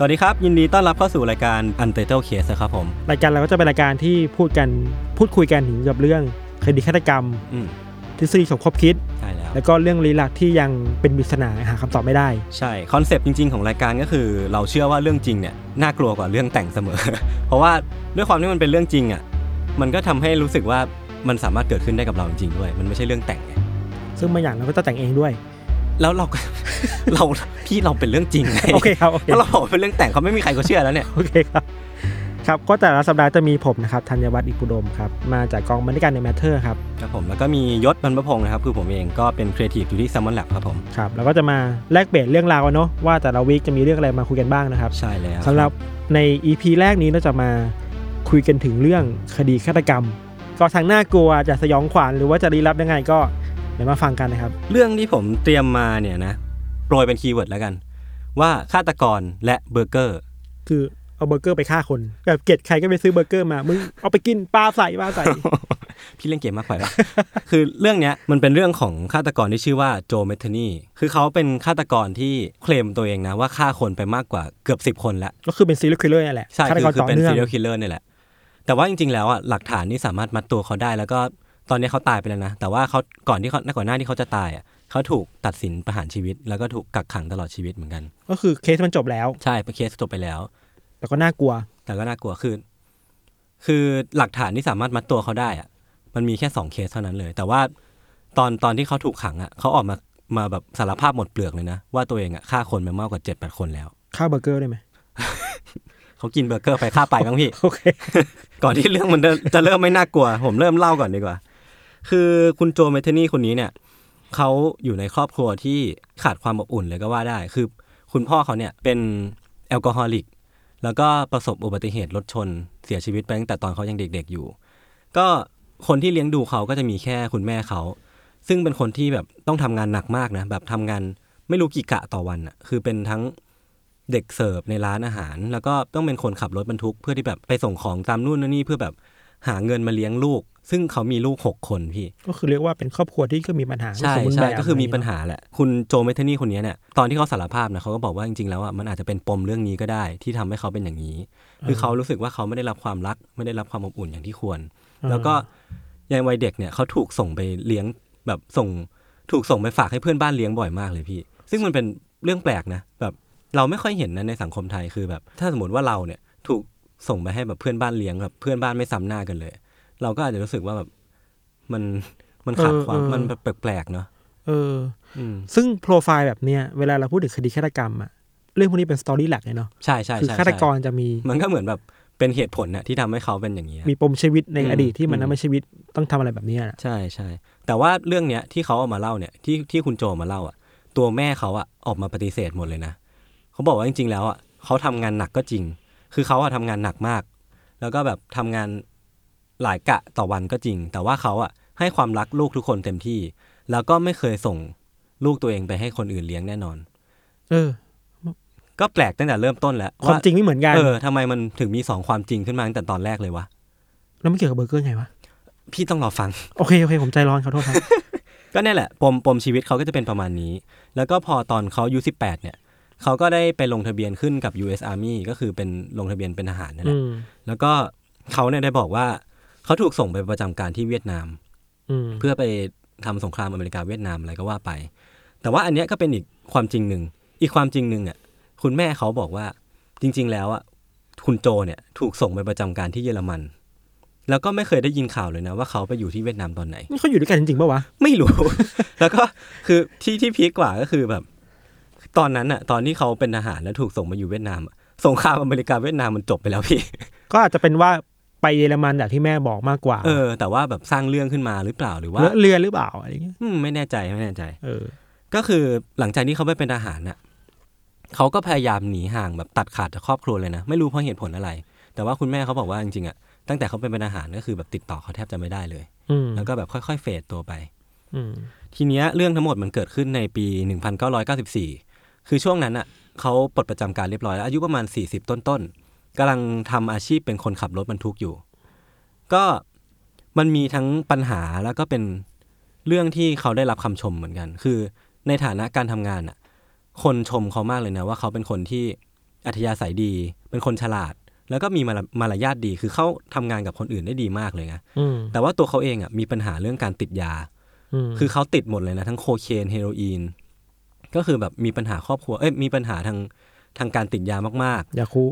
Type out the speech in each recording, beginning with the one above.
สวัสดีครับ ยินดีต้อนรับเข้าสู่รายการ Untitled Case นะครับผม รายการเราก็จะเป็นรายการที่พูดกันพูดคุยกันถึงกับเรื่องคดีฆาตกรรม อืมทฤษฎีสมคบคิด ใช่แล้ว แล้วก็เรื่องลี้ลับที่ยังเป็นปริศนาหาคำตอบไม่ได้ ใช่ คอนเซปต์จริง ๆ ของรายการก็คือ เราเชื่อว่าเรื่องจริงเนี่ยน่ากลัวกว่าเรื่องแต่งเสมอ เพราะว่าด้วยความที่มันเป็นเรื่องจริงอะมันก็ทำให้รู้สึกว่ามันสามารถเกิดขึ้นได้กับเราจริงๆด้วย มันไม่ใช่เรื่องแต่งไงซึ่งบางอย่างเราก็จะแต่งเองด้วย แล้วเราก็เราพี่เราเป็นเรื่องจริงไงโอเคครับโอเคถ้าเราบอกว่าเป็นเรื่องแต่งเขาไม่มีใครก็เชื่อแล้วเนี่ยโอเคครับครับก็แต่ละสัปดาห์จะมีผมนะครับธัญวัฒน์อิพภูดมครับมาจากกองบรรณาธิการ The MATTER ครับครับผมแล้วก็มียชบรรพพงศ์นะครับคือผมเองก็เป็นครีเอทีฟอยู่ที่ Salmon Lab ครับผมครับแล้วก็จะมาแลกเปลี่ยนเรื่องราวกันเนาะว่าแต่ละ week จะมีเรื่องอะไรมาคุยกันบ้างนะครับใช่แล้วสำหรับใน EP แรกนี้เราจะมาคุยกันถึงเรื่องคดีฆาตกรรม ก็ทั้งน่ากลัวจะสยองขวัญหรือว่าจะลี้ลับยังไงก็ เดี๋ยวมาฟังกันนะครับ เรื่องที่ผมเตรียมมาเนี่ยนะโปรยเป็น keyword แล้วกัน ว่าฆาตกรและเบอร์เกอร์ คือเอาเบอร์เกอร์ไปฆ่าคน แบบเกลียดใครก็ไปซื้อเบอร์เกอร์มามึงเอาไปกินปลาใส่ปลาใส่ พี่เล่นเกมมากไปแล้ว คือเรื่องเนี้ยมันเป็นเรื่องของฆาตกรที่ชื่อว่าโจเมเทนีคือเขาเป็นฆาตกรที่เคลมตัวเองนะว่าฆ่าคนไปมากกว่าเกือบสิบคนแล้ว ก็คือเป็น serial killer นี่แหละใช่คือฆาตกรคือเป็นต่อเนื่อง serial killer เนี่ยแหละแต่ว่าจริงๆแล้วอะหลักฐานนี่สามารถมัดตัวเขาได้แล้วก็ ตอนนี้เขาตายไปแล้วนะ แต่ว่าเขาก่อนที่เขาก่อนหน้าที่เขาจะตายอะเขาถูกตัดสินประหารชีวิต แล้วก็ถูกกักขังตลอดชีวิตเหมือนกัน ก็คือเคสมันจบแล้ว ใช่เป็นเคสจบไปแล้ว แต่ก็น่ากลัว แต่ก็น่ากลัวคือ คือหลักฐานที่สามารถมัดตัวเขาได้อะ มันมีแค่สองเคสเท่านั้นเลย แต่ว่าตอนตอนที่เขาถูกขังอะเขาออกมามาแบบสารภาพหมดเปลือกเลยนะ ว่าตัวเองอะฆ่าคนไปมากกว่าเจ็ดแปดคนแล้วฆ่าเบอร์เกอร์ได้ไหมเขากินเบอร์เกอร์ไปฆ่าไปบ้างพี่ โอเค ก่อนที่เรื่องมันจะจะเริ่มไม่น่ากลัว ผมเริ่มเล่าก่อนดีกว่า คือคุณโจเมเทนี่คนนี้เนี่ยเขาอยู่ในครอบครัวที่ขาดความอบอุ่นเลยก็ว่าได้ คือ คุณพ่อเขาเนี่ยเป็นแอลกอฮอลิก แล้วก็ประสบอุบัติเหตุรถชนเสียชีวิตไปตั้งแต่ตอนเขายังเด็ก ๆอยู่ ก็คนที่เลี้ยงดูเขาก็จะมีแค่คุณแม่เขา ซึ่งเป็นคนที่แบบต้องทำงานหนักมากนะ แบบทำงานไม่รู้กี่กะต่อวันอะคือเป็นทั้งเด็กเสิร์ฟในร้านอาหาร แล้วก็ต้องเป็นคนขับรถบรรทุก เพื่อที่แบบไปส่งของตามนู่นนั่นนี่เพื่อแบบหาเงินมาเลี้ยงลูก ซึ่งเขามีลูกหกคนพี่ ก็คือเรียกว่าเป็นครอบครัวที่ก็มีปัญหาใช่สมบูรณ์ใช่แบบก็คือมีปัญะไรหาแหละ คุณโจเมทานี่คนนี้เนี่ยตอนที่เขาสารภาพนะเขาก็บอกว่าจริงๆแล้วอะมันอาจจะเป็นปมเรื่องนี้ก็ได้ ที่ทำให้เขาเป็นอย่างนี้ คือเขารู้สึกว่าเขาไม่ได้รับความรัก ไม่ได้รับความอบอุ่นอย่างที่ควร แล้วก็ยังวัยเด็กเนี่ยเขาถูกส่งไปเลี้ยงแบบส่งถูกส่งไปฝากให้เพื่อนบ้านเลี้ยงบ่อยมากเลยพี่ ซึ่งมันเป็นเรื่องแปลกนะแบบเราไม่ค่อยเห็นนะในสังคมไทยคือแบบ ถ้าสมมติว่าเราเนี่ยถูกส่งไปให้แบบเพื่อนบ้านเลี้ยงแบบเพื่อนบ้านไม่ซ้ำหน้ากันเลย เราก็อาจจะรู้สึกว่าแบบมันมันขาดความมันแบบแปลกๆเนาะเอออืมซึ่งโปรไฟล์แบบเนี้ยเวลาเราพูดถึงคดีฆาตกรรมอะเรื่องพวกนี้เป็นสตอรี่หลักเลยเนาะใช่ใช่คือใช่ฆาตกรใช่จะมี มันก็เหมือนแบบเป็นเหตุผลน่ะที่ทำให้เขาเป็นอย่างนี้ยมีปมชีวิตในอืมอดีตที่มันอืมทำให้ชีวิตต้องทำอะไรแบบเนี้ยน่ะใช่ใช่แต่ว่าเรื่องเนี้ยที่เขาเอามาเล่าเนี่ยที่ที่คุณโจมาเล่าอะ ตัวแม่เขาอะออกมาปฏิเสธหมดเลยนะเขาบอกว่าจริง ๆ แล้วอะเขาทำงานหนักก็จริง คือเขาอะทำงานหนักมาก แล้วก็แบบทำงาน หลายกะต่อวันก็จริง แต่ว่าเขาอะให้ความรักลูกทุกคนเต็มที่ แล้วก็ไม่เคยส่งลูกตัวเองไปให้คนอื่นเลี้ยงแน่นอน เออ ก็แปลกตั้งแต่เริ่มต้นแล้วความจริงไม่เหมือนกันเออทำไมมันถึงมีสองความจริงขึ้นมาตั้งแต่ตอนแรกเลยวะแล้วไม่เกี่ยวกับเบอร์เกอร์ไงวะพี่ต้องรอฟัง โอเคโอเค ผมใจร้อนขอโทษครับ ก็เนี่ยแหละปมปมชีวิตเขาก็จะเป็นประมาณนี้ แล้วก็พอตอนเขาอายุสิบแปดเนี่ยเขาก็ได้ไปลงทะเบียนขึ้นกับ US Army ก็คือเป็นลงทะเบียนเป็นทหารนั่นแหอืละมแล้วก็เขาเนี่ยได้บอกว่า เขาถูกส่งไปประจำการที่เวียดนามอืมเพื่อไปทำสงครามอเมริกาเวียดนามอะไรก็ว่าไป แต่ว่าอันเนี้ยก็เป็นอีกความจริงหนึ่ง อีกความจริงหนึ่งอะ คุณแม่เขาบอกว่าจริง ๆ แล้วอะคุณโจเนี่ยถูกส่งไปประจำการที่เยอรมัน แล้วก็ไม่เคยได้ยินข่าวเลยนะว่าเขาไปอยู่ที่เวียดนามตอนไหนนี่เขาอยู่ด้วยกันจริงๆป่าวะไม่รู้ แล้วก็คือที่ที่พีคกว่าก็คือแบบ ตอนนั้นอะ ตอนที่เขาเป็นทหารแล้วถูกส่งมาอยู่เวียดนามอะสงครามอเมริกาเวียดนามมันจบไปแล้วพี่ ก็อาจจะเป็นว่า ไปเยอรมันแบบที่แม่บอกมากกว่า เออ แต่ว่าแบบสร้างเรื่องขึ้นมาหรือเปล่าหรือว่าเลอะเรือหรือเปล่าอะไรเงี้ยอืมไม่แน่ใจไม่แน่ใจ เออ ก็คือหลังจากที่เขาไปเป็นทหารน่ะเขาก็พยายามหนีห่างแบบตัดขาดจากครอบครัวเลยนะ ไม่รู้เพราะเหตุผลอะไร แต่ว่าคุณแม่เขาบอกว่าจริงๆอะตั้งแต่เขาไปเป็นทหารก็คือแบบติดต่อเขาแทบจะไม่ได้เลยอืมแล้วก็แบบค่อยๆเฟดตัวไปอืมทีเนี้ยเรื่องทั้งหมดมันเกิดขึ้นในปี 1994 คือช่วงนั้นอะเขาปลดประจำการเรียบร้อยแล้วอายุประมาณ 40 ต้นๆ กำลังทำอาชีพเป็นคนขับรถบรรทุกอยู่ ก็มันมีทั้งปัญหาแล้วก็เป็นเรื่องที่เขาได้รับคำชมเหมือนกัน คือในฐานะการทำงานอะ คนชมเขามากเลยนะว่าเขาเป็นคนที่อัธยาศัยดี เป็นคนฉลาด แล้วก็มีมารมารยาทดี คือเขาทำงานกับคนอื่นได้ดีมากเลยนะอืมแต่ว่าตัวเขาเองอะมีปัญหาเรื่องการติดยาอืมคือเขาติดหมดเลยนะ ทั้งโคเคนเฮโรอีน ก็คือแบบมีปัญหาครอบครัว เอ้ยมีปัญหาทางทางการติดยามากยาคู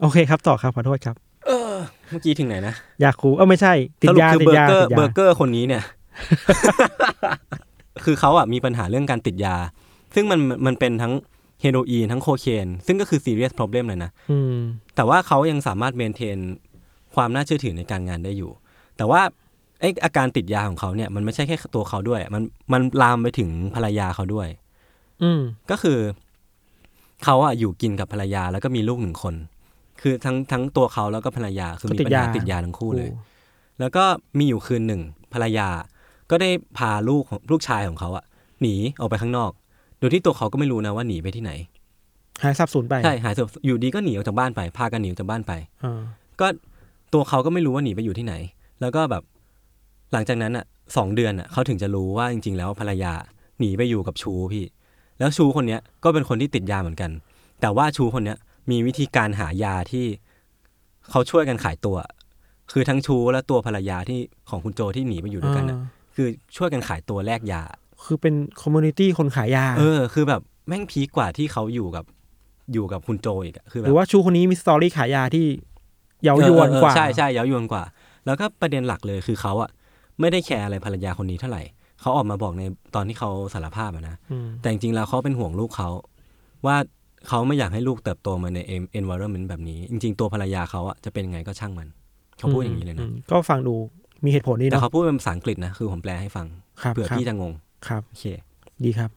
โอเคครับต่อครับขอโทษครับๆเมื่อกี้ถึงไหนนะยาคูเออไม่ใช่ ติดสรุปยาคือติเบดอร์ยาเกอร์ติดยาเบอร์เกอร์คนนี้เนี่ย คือเขาอะมีปัญหาเรื่องการติดยา ซึ่งมันมันเป็นทั้งเฮโรอีนทั้งโคเคนซึ่งก็คือ serious problem เลยนะอืมแต่ว่าเขายังสามารถเมนเทนความน่าเชื่อถือในการงานได้อยู่ แต่ว่าไออาการติดยาของเขาเนี่ย มันไม่ใช่แค่ตัวเขาด้วย มันมันลามไปถึงภรรยาเขาด้วย อืมก็คือ เขาอะอยู่กินกับภรรยาแล้วก็มีลูกหนึ่งคน คือทั้งทั้งตัวเขาแล้วก็ภรรยาคือมีปัญหาติดยาทั้งคู่เลย แล้วก็มีอยู่คืนหนึ่งภรรยาก็ได้พาลูกของลูกชายของเขาอะหนีออกไปข้างนอก โดยที่ตัวเขาก็ไม่รู้นะว่าหนีไปที่ไหน หายสับสูญไปใช่หายตัวอยู่ดีก็หนีออกจากบ้านไป พากันหนีออกจากบ้านไปอ่าก็ตัวเขาก็ไม่รู้ว่าหนีไปอยู่ที่ไหน แล้วก็แบบหลังจากนั้นอะสองเดือนอะเขาถึงจะรู้ว่าจริง ๆ แล้วภรรยาหนีไปอยู่กับชูพี่ แล้วชูคนเนี้ยก็เป็นคนที่ติดยาเหมือนกัน แต่ว่าชูคนเนี้ย มีวิธีการหายาที่เขาช่วยกันขายตัว คือทั้งชู้และตัวภรรยาที่ของคุณโจที่หนีไปอยู่ด้วยกันน่ะอ่าคือช่วยกันขายตัวแลกยา คือเป็น community คนขายยา เออ คือแบบแม่ง peak กว่าที่เขาอยู่กับอยู่กับคุณโจอีกอะคือหแบบหรือว่าชู้คนนี้มี story ขายยาที่เย้ายวนเออเออกว่าใช่ใช่เย้ายวนกว่า แล้วก็ประเด็นหลักเลยคือเขาอะไม่ได้ care อะไรภรรยาคนนี้เท่าไหร่เขาออกมาบอกในตอนที่เขาสารภาพอะนะอืมแต่จริงๆแล้วเขาเป็นห่วงลูกเขาว่า เขาไม่อยากให้ลูกเติบโตมาใน environment แบบนี้ จริง ๆ ตัวภรรยาเขาอะจะเป็นไงก็ช่างมัน เขาพูดอย่างนี้เลยนะมก็ฟังดูมีเหตุผลดีแต่เนาะเขาพูดเป็นภาษาอังกฤษนะ คือผมแปลให้ฟังครับเผื่อครับพี่จะงงครับโอเคดีครับ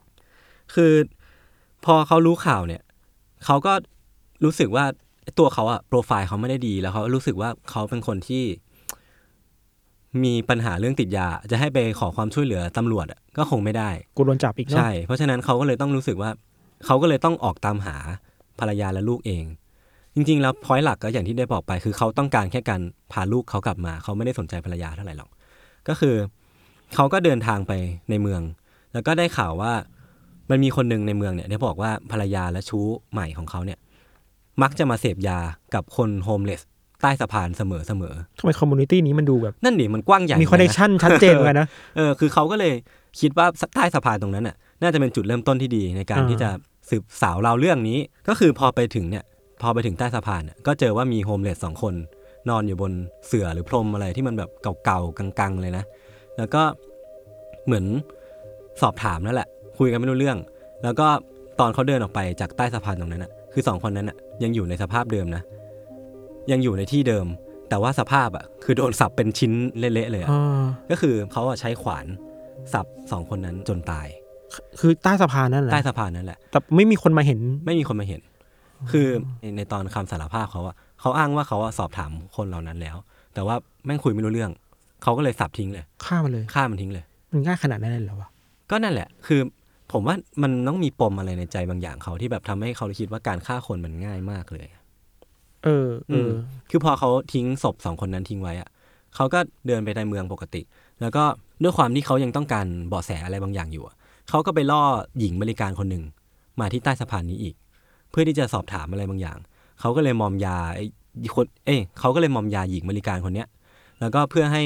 คือพอเขารู้ข่าวเนี่ย เขาก็รู้สึกว่าตัวเขาอะโปรไฟล์เขาไม่ได้ดีแล้วเขารู้สึกว่าเขาเป็นคนที่ มีปัญหาเรื่องติดยา จะให้ไปขอความช่วยเหลือตำรวจอะก็คงไม่ได้กูโดนจับอีกเนาะใช่ เพราะฉะนั้นเขาก็เลยต้องรู้สึกว่า เขาก็เลยต้องออกตามหาภรรยาและลูกเอง จริง ๆ แล้วพอยหลักก็อย่างที่ได้บอกไป คือเขาต้องการแค่การพาลูกเขากลับมา เขาไม่ได้สนใจภรรยาเท่าไหร่หรอก ก็คือเขาก็เดินทางไปในเมือง แล้วก็ได้ข่าวว่ามันมีคนหนึ่งในเมืองเนี่ยได้บอกว่าภรรยาและชู้ใหม่ของเขาเนี่ยมักจะมาเสพยากับคน homeless ใต้สะพานเสมอเสมอทำไม community นี้มันดูแบบๆนั่นดิมันกว้างใหญ่ มี connection ชัดเจนเหมือนกันนะเออคือเขาก็เลยคิดว่าใต้สะพานตรงนั้นน่ะน่าจะเป็นจุดเริ่มต้นที่ดีในการอ่าที่จะ สืบสาวราวเรื่องนี้ ก็คือพอไปถึงเนี่ยพอไปถึงใต้สะพานน่ะก็เจอว่ามี homeless สองคน นอนอยู่บนเสื่อหรือพรมอะไรที่มันแบบเก่าๆกรังๆเลยนะ แล้วก็เหมือนสอบถามนั่นแหละ คุยกันไม่รู้เรื่อง แล้วก็ตอนเขาเดินออกไปจากใต้สะพานตรงนั้นน่ะคือสองคนนั้นน่ะยังอยู่ในสภาพเดิมนะ ยังอยู่ในที่เดิม แต่ว่าสภาพอะคือโดนสับเป็นชิ้นเละๆเลยอะอ่าก็คือเขาอะใช้ขวานสับสองคนนั้นจนตาย คือใต้สะพานนั่นแหละใต้สะพานนั่นแหละ แต่ไม่มีคนมาเห็น ไม่มีคนมาเห็น คือในในตอนคำสารภาพเขาอะเขาอ้างว่าเขาอะสอบถามคนเหล่านั้นแล้ว แต่ว่าแม่งคุยไม่รู้เรื่อง เขาก็เลยสับทิ้งเลย ฆ่ามันเลย ฆ่ามันทิ้งเลย มันง่ายขนาดนั้นเลยเหรอวะ ก็นั่นแหละ คือผมว่ามันต้องมีปมอะไรในใจบางอย่างเขาที่แบบทำให้เขาคิดว่าการฆ่าคนมันง่ายมากเลย เออ เออ คือพอเขาทิ้งศพสองคนนั้นทิ้งไว้อะเขาก็เดินไปในเมืองปกติ แล้วก็ด้วยความที่เขายังต้องการเบาะแสอะไรบางอย่างอยู่อะ เขาก็ไปล่อหญิงบริการคนหนึ่งมาที่ใต้สะพานนี้อีก เพื่อที่จะสอบถามอะไรบางอย่าง เขาก็เลยมอมยาไอ้คนเอ้ยเขาก็เลยมอมยาหญิงบริการคนเนี้ย แล้วก็เพื่อให้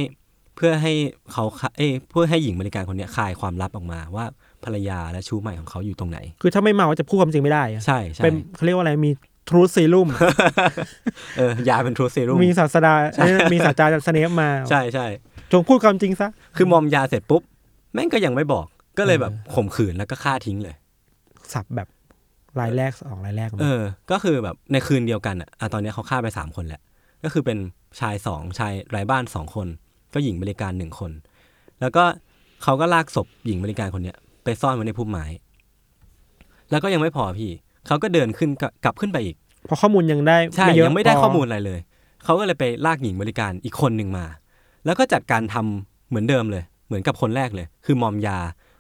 เพื่อให้เขาเอ้ยเพื่อให้หญิงบริการคนเนี้ยคลายความลับออกมาว่าภรรยาและชู้ใหม่ของเขาอยู่ตรงไหน คือถ้าไม่เมาจะพูดความจริงไม่ได้อะใช่ใช่เป็นเขาเรียกว่าอะไรมีทรูซีรุ่มเออยาเป็นทรูซีรุ่มมีศาสดาเอ้ยมีศาสตราจารย์สเนปมา ใช่ใช่จงพูดความจริงซะ คือมอมยาเสร็จปุ๊บ แม่งก็ยังไม่บอก ก็เลยแบบข่มขืนแล้วก็ฆ่าทิ้งเลยสับแบบรายแรกสองรายแรกเออ ก็คือแบบในคืนเดียวกันอะอะตอนเนี้ยเขาฆ่าไปสามคนแหละก็คือเป็นชายสองชายไร้บ้านสองคน ก็หญิงบริการหนึ่งคน แล้วก็เขาก็ลากศพหญิงบริการคนเนี้ยไปซ่อนไว้ในพุ่มไม้แล้วก็ยังไม่พอพี่เขาก็เดินขึ้นกลับกลับขึ้นไปอีกเพราะข้อมูลยังได้ใช่ไม่เยอะยังไม่ได้พข้อมูลอะไรเลยเขาก็เลยไปลากหญิงบริการอีกคนหนึ่งมา แล้วก็จัดการทำเหมือนเดิมเลย เหมือนกับคนแรกเลย คือมอมยา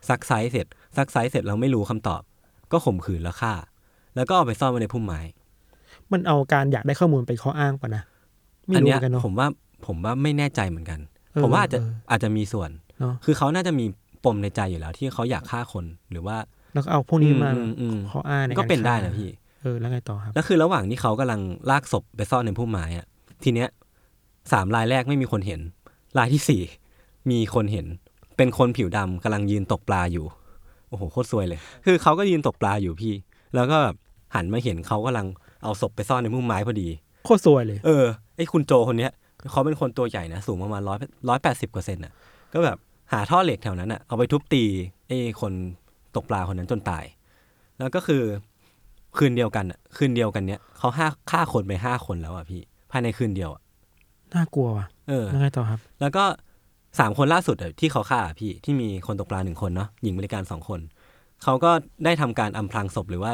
ซักไซส์เสร็จ ซักไซส์เสร็จเราไม่รู้คำตอบ ก็ข่มขืนแล้วฆ่า แล้วก็เอาไปซ่อนไว้ในพุ่มไม้ มันเอาการอยากได้ข้อมูลเป็นข้ออ้างปะนะไม่อันรู้เนี้เหมือนกันเนาะผมว่าผมว่าไม่แน่ใจเหมือนกันเออผมว่าอาจจะเอออาจจะมีส่วนเนาะคือเขาน่าจะมีปมในใจอยู่แล้ว ที่เขาอยากฆ่าคนหรือว่าแล้วก็เอาพวกนี้มาอืมอืมข้ออ้างในารก็เป็นได้ฆ่านะพี่เออแล้วไงต่อครับแล้วคือระหว่างที่เขากำลังลากศพไปซ่อนในพุ่มไม้อะทีเนี้ยสามรายแรกไม่มีคนเห็น รายที่สี่มีคนเห็น เป็นคนผิวดำกำลังยืนตกปลาอยู่ โอ้โหโคตรซวยเลย คือเขาก็ยืนตกปลาอยู่พี่ แล้วก็แบบหันมาเห็นเขากำลังเอาศพไปซ่อนในพุ่มไม้พอดี โคตรซวยเลย เออไอ้คุณโจคนเนี้ยเขาเป็นคนตัวใหญ่นะ สูงประมาณร้อยร้อยแปดสิบเปอร์เซ็นต์อะ ก็แบบหาท่อเหล็กแถวนั้นอะเอาไปทุบตีไอ้คนตกปลาคนนั้นจนตาย แล้วก็คือคืนเดียวกันอะคืนเดียวกันเนี้ยเขาห้าฆ่าคนไปห้าคนแล้วอะพี่ ภายในคืนเดียวอะน่ากลัวว่ะเออแล้วไงต่อครับ แล้วก็ สามคนล่าสุดอะที่เขาฆ่าอะพี่ที่มีคนตกปลาหนึ่งคนเนาะหญิงบริการสองคน เขาก็ได้ทำการอำพรางศพหรือว่า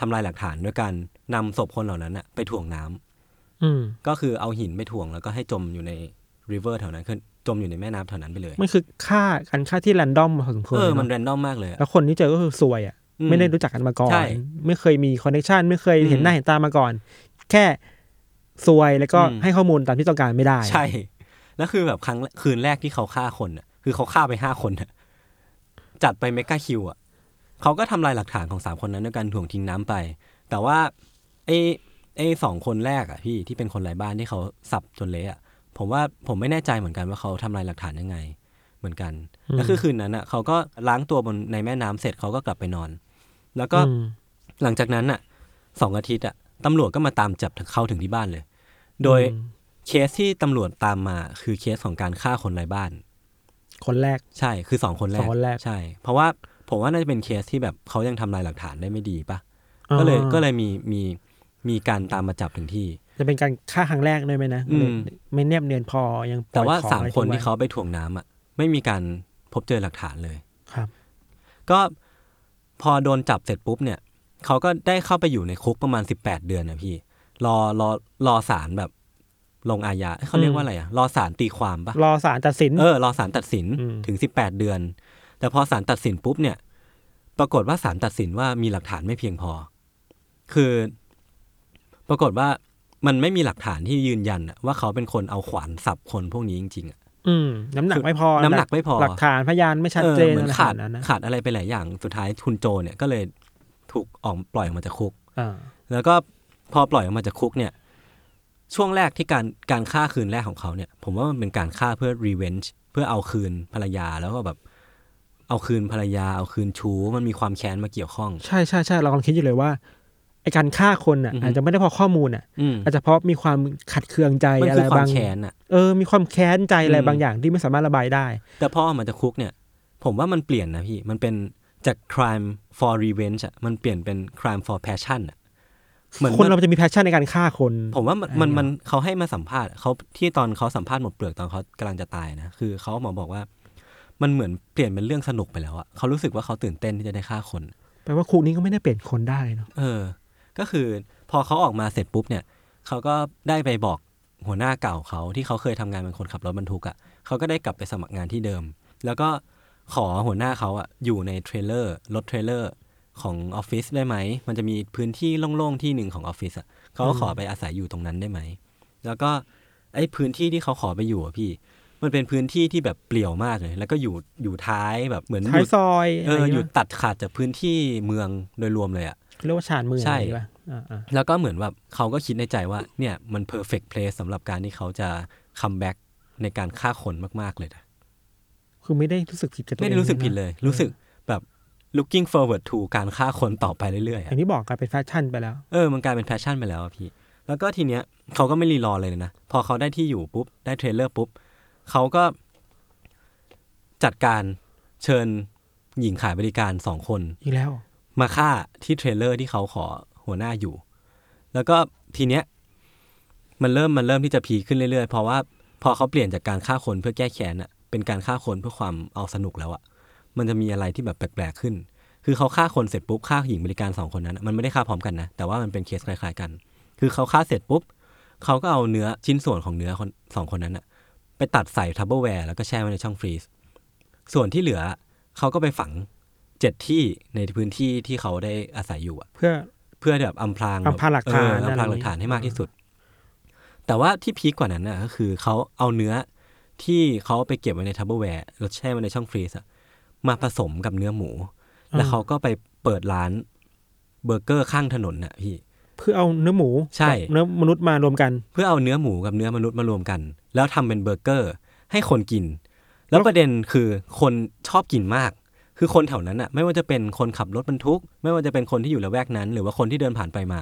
ทำลายหลักฐานด้วยการนำศพคนเหล่านั้นอะไปถ่วงน้ำอืมก็คือเอาหินไปถ่วงแล้วก็ให้จมอยู่ในริเวอร์แถวนั้นคือจมอยู่ในแม่น้ำแถวนั้นไปเลยมันคือค่าการค่าที่แรนดอมพอสมควรเออเลยมันเนแรอะนดอมมากเลยอะแล้วคนที่เจอก็คือซวยอะอืมไม่ได้รู้จักกันมาก่อนใช่ไม่เคยมีคอนเนคชันไม่เคยเห็นอืมหน้าเห็นตามาก่อน แค่ซวยแล้วก็อืมให้ข้อมูลตามที่ต้องการไม่ได้ ใช่ แล้วคือแบบครั้งคืนแรกที่เขาฆ่าคนอะคือเขาฆ่าไปห้าคนอะจัดไป mega kill อะเขาก็ทำลายหลักฐานของสามคนนั้นด้วยการถ่วงทิ้งน้ำไป แต่ว่าไอ้ไอ้สองคนแรกอะพี่ที่เป็นคนไร้บ้านที่เขาสับจนเละอะผมว่าผมไม่แน่ใจเหมือนกันว่าเขาทำลายหลักฐานยังไง เหมือนกันอืมแล้วคือคืนนั้นอะเขาก็ล้างตัวบนในแม่น้ำเสร็จเขาก็กลับไปนอน แล้วก็อืมหลังจากนั้นอะสองอาทิตย์อะตำรวจก็มาตามจับเขาถึงที่บ้านเลย โดยอืม เคสที่ตำรวจตามมาคือเคสของการฆ่าคนไร้บ้าน คนแรก ใช่คือสองคนแรกสองคนแรก ใช่ เพราะว่าผมว่าน่าจะเป็นเคสที่แบบเขายังทำลายหลักฐานได้ไม่ดีปะก็เลยอ่าก็เลยมีมีมีการตามมาจับถึงที่ จะเป็นการฆ่าครั้งแรกด้วยไหมนะอืม ไม่เนียบเนียนพอยังปล่แต่อยว่าของสามอะไรคนทิ้งไว้ที่เขาไปถ่วงน้ำอะไม่มีการพบเจอหลักฐานเลย ครับ ก็พอโดนจับเสร็จปุ๊บเนี่ยเขาก็ได้เข้าไปอยู่ในคุกประมาณสิบแปดเดือนนะพี่ รอรอรอศาลแบบ ลงอาญาเอ้ยเขาเรียกว่าอะไรอะรอศาลตีความปะรอศาลตัดสินเออรอศาลตัดสินอืมถึงสิบแปดเดือน แต่พอศาลตัดสินปุ๊บเนี่ย ปรากฏว่าศาลตัดสินว่ามีหลักฐานไม่เพียงพอ คือ ปรากฏว่ามันไม่มีหลักฐานที่ยืนยันอะว่าเขาเป็นคนเอาขวานสับคนพวกนี้จริงๆอะอืมน้ำหนักไม่พอ น้ำหนักไม่พอ หลักฐานพยานไม่ชัดเจนออเหมือนอะไรขาดขนาดนั้นนะขาดอะไรไปหลายอย่าง สุดท้ายคุณโจเนี่ยก็เลยถูกออกปล่อยออกมาจากคุกอ่าแล้วก็พอปล่อยออกมาจากคุกเนี่ย ช่วงแรกที่การการฆ่าคืนแรกของเขาเนี่ย ผมว่ามันเป็นการฆ่าเพื่อ revenge เพื่อเอาคืนภรรยาแล้วก็แบบ เอาคืนภรรยา เอาคืนชู้มันมีความแค้นมาเกี่ยวข้อง ใช่ใช่ใช่เรากำลังคิดอยู่เลยว่าไอการฆ่าคนอะอือฮึอาจจะไม่ได้เพอข้อมูลอะอืมอาจจะเพราะมีความขัดเคืองใจมันอะคืไรอควาบามงแค้นอะเออ มีความแค้นใจอะไรอืมบางอย่างที่ไม่สามารถระบายได้ แต่พอออกมาจากคุกเนี่ย ผมว่ามันเปลี่ยนนะพี่มันเป็นจาก crime for revenge อะมันเปลี่ยนเป็น crime for passion อะ เหมือนคนเราจะมีแพชชั่นในการฆ่าคน ผมว่ามันมันมันเขาให้มาสัมภาษณ์เขาที่ตอนเขาสัมภาษณ์หมดเปลือกตอนเขากำลังจะตายนะคือเขาหมอบอกว่า มันเหมือนเปลี่ยนเป็นเรื่องสนุกไปแล้วอะเขารู้สึกว่าเขาตื่นเต้นที่จะได้ฆ่าคนแปลว่าคุกนี้ก็ไม่ได้เปลี่ยนคนได้เนาะเออ ก็คือพอเขาออกมาเสร็จปุ๊บเนี่ยเขาก็ได้ไปบอกหัวหน้าเก่าเขาที่เขาเคยทำงานเป็นคนขับรถบรรทุกอะ่ะเขาก็ได้กลับไปสมัครงานที่เดิม แล้วก็ขอหัวหน้าเขาอะอยู่ใน trailer รถ trailer ของออฟฟิศได้ไหม มันจะมีพื้นที่โล่งๆที่หนึ่งของออฟฟิศอะ่ะเขาก็ขอไปอาศัยอยู่ตรงนั้นได้ไหม แล้วก็ไอ้พื้นที่ที่เขาขอไปอยู่อะพี่ มันเป็นพื้นที่ที่แบบเปลี่ยวมากเลย แล้วก็อยู่อยู่ท้ายแบบเหมือนท้ายซอยเอออะไรอยู่เงี้ยตัดขาดจากพื้นที่เมืองโดยรวมเลยอะเรียกว่าชานเมืองใช่อะไรอย่างเงี้ยป่ะอ่าอ่าแล้วก็เหมือนแบบเขาก็คิดในใจว่าเนี่ยมัน perfect place สำหรับการที่เขาจะcomeback ในการฆ่าคนมากๆเลยนะคือไม่ได้รู้สึกผิดกับตัวเองไม่ได้รู้สึกผิดเลย รู้สึกแบบ looking forward to การฆ่าคนต่อไปเรื่อยๆออะย่างที่บอกกลายเป็นแฟชั่นไปแล้ว เออมันกลายเป็นแฟชั่นไปแล้วอะพี่ แล้วก็ทีเนี้ยเขาก็ไม่รีรอเลยนะ พอเขาได้ที่อยู่ปุ๊บ ได้ trailer ปุ๊บ เขาก็จัดการเชิญหญิงขายบริการสองคน อีกแล้ว มาฆ่าที่ trailer ที่เขาขอหัวหน้าอยู่ แล้วก็ทีเนี้ยมันเริ่มมันเริ่มที่จะ peak ขึ้นเรื่อยๆ เพราะว่าพอเขาเปลี่ยนจากการฆ่าคนเพื่อแก้แค้นอะเป็นการฆ่าคนเพื่อความเอาสนุกแล้วอะ มันจะมีอะไรที่แบบแปลกๆขึ้น คือเขาฆ่าคนเสร็จปุ๊บฆ่าหญิงบริการสองคนนั้นอะมันไม่ได้ฆ่าพร้อมกันนะ แต่ว่ามันเป็นเคสคล้ายๆกัน คือเขาฆ่าเสร็จปุ๊บเขาก็เอาเนื้อชิ้นส่วนของเนื้อคนสองคนนั้นอะไปตัดใส่ Tupperware แล้วก็แช่ไว้ในช่อง freeze ส่วนที่เหลือเขาก็ไปฝังเจ็ดที่ในพื้นที่ที่เขาได้อาศัยอยู่อะเพื่อเพื่อแบบอำพรางอำพรางหลักฐานเอออำพรางหลักฐานให้มากที่สุด แต่ว่าที่พีคกว่านั้นน่ะก็คือเขาเอาเนื้อที่เขาเอาไปเก็บไว้ใน Tupperware แล้วแช่ไว้ในช่อง freeze อะ มาผสมกับเนื้อหมู แล้วเขาก็ไปเปิดร้านเบอร์เกอร์ข้างถนนน่ะพี่ เพื่อเอาเนื้อหมูใช่กับเนื้อมนุษย์มารวมกัน เพื่อเอาเนื้อหมูกับเนื้อมนุษย์มารวมกัน แล้วทำเป็นเบอร์เกอร์ ให้คนกิน แล้วประเด็นคือคนชอบกินมาก คือคนแถวนั้นอะ ไม่ว่าจะเป็นคนขับรถบรรทุก ไม่ว่าจะเป็นคนที่อยู่ละแวกนั้น หรือว่าคนที่เดินผ่านไปมา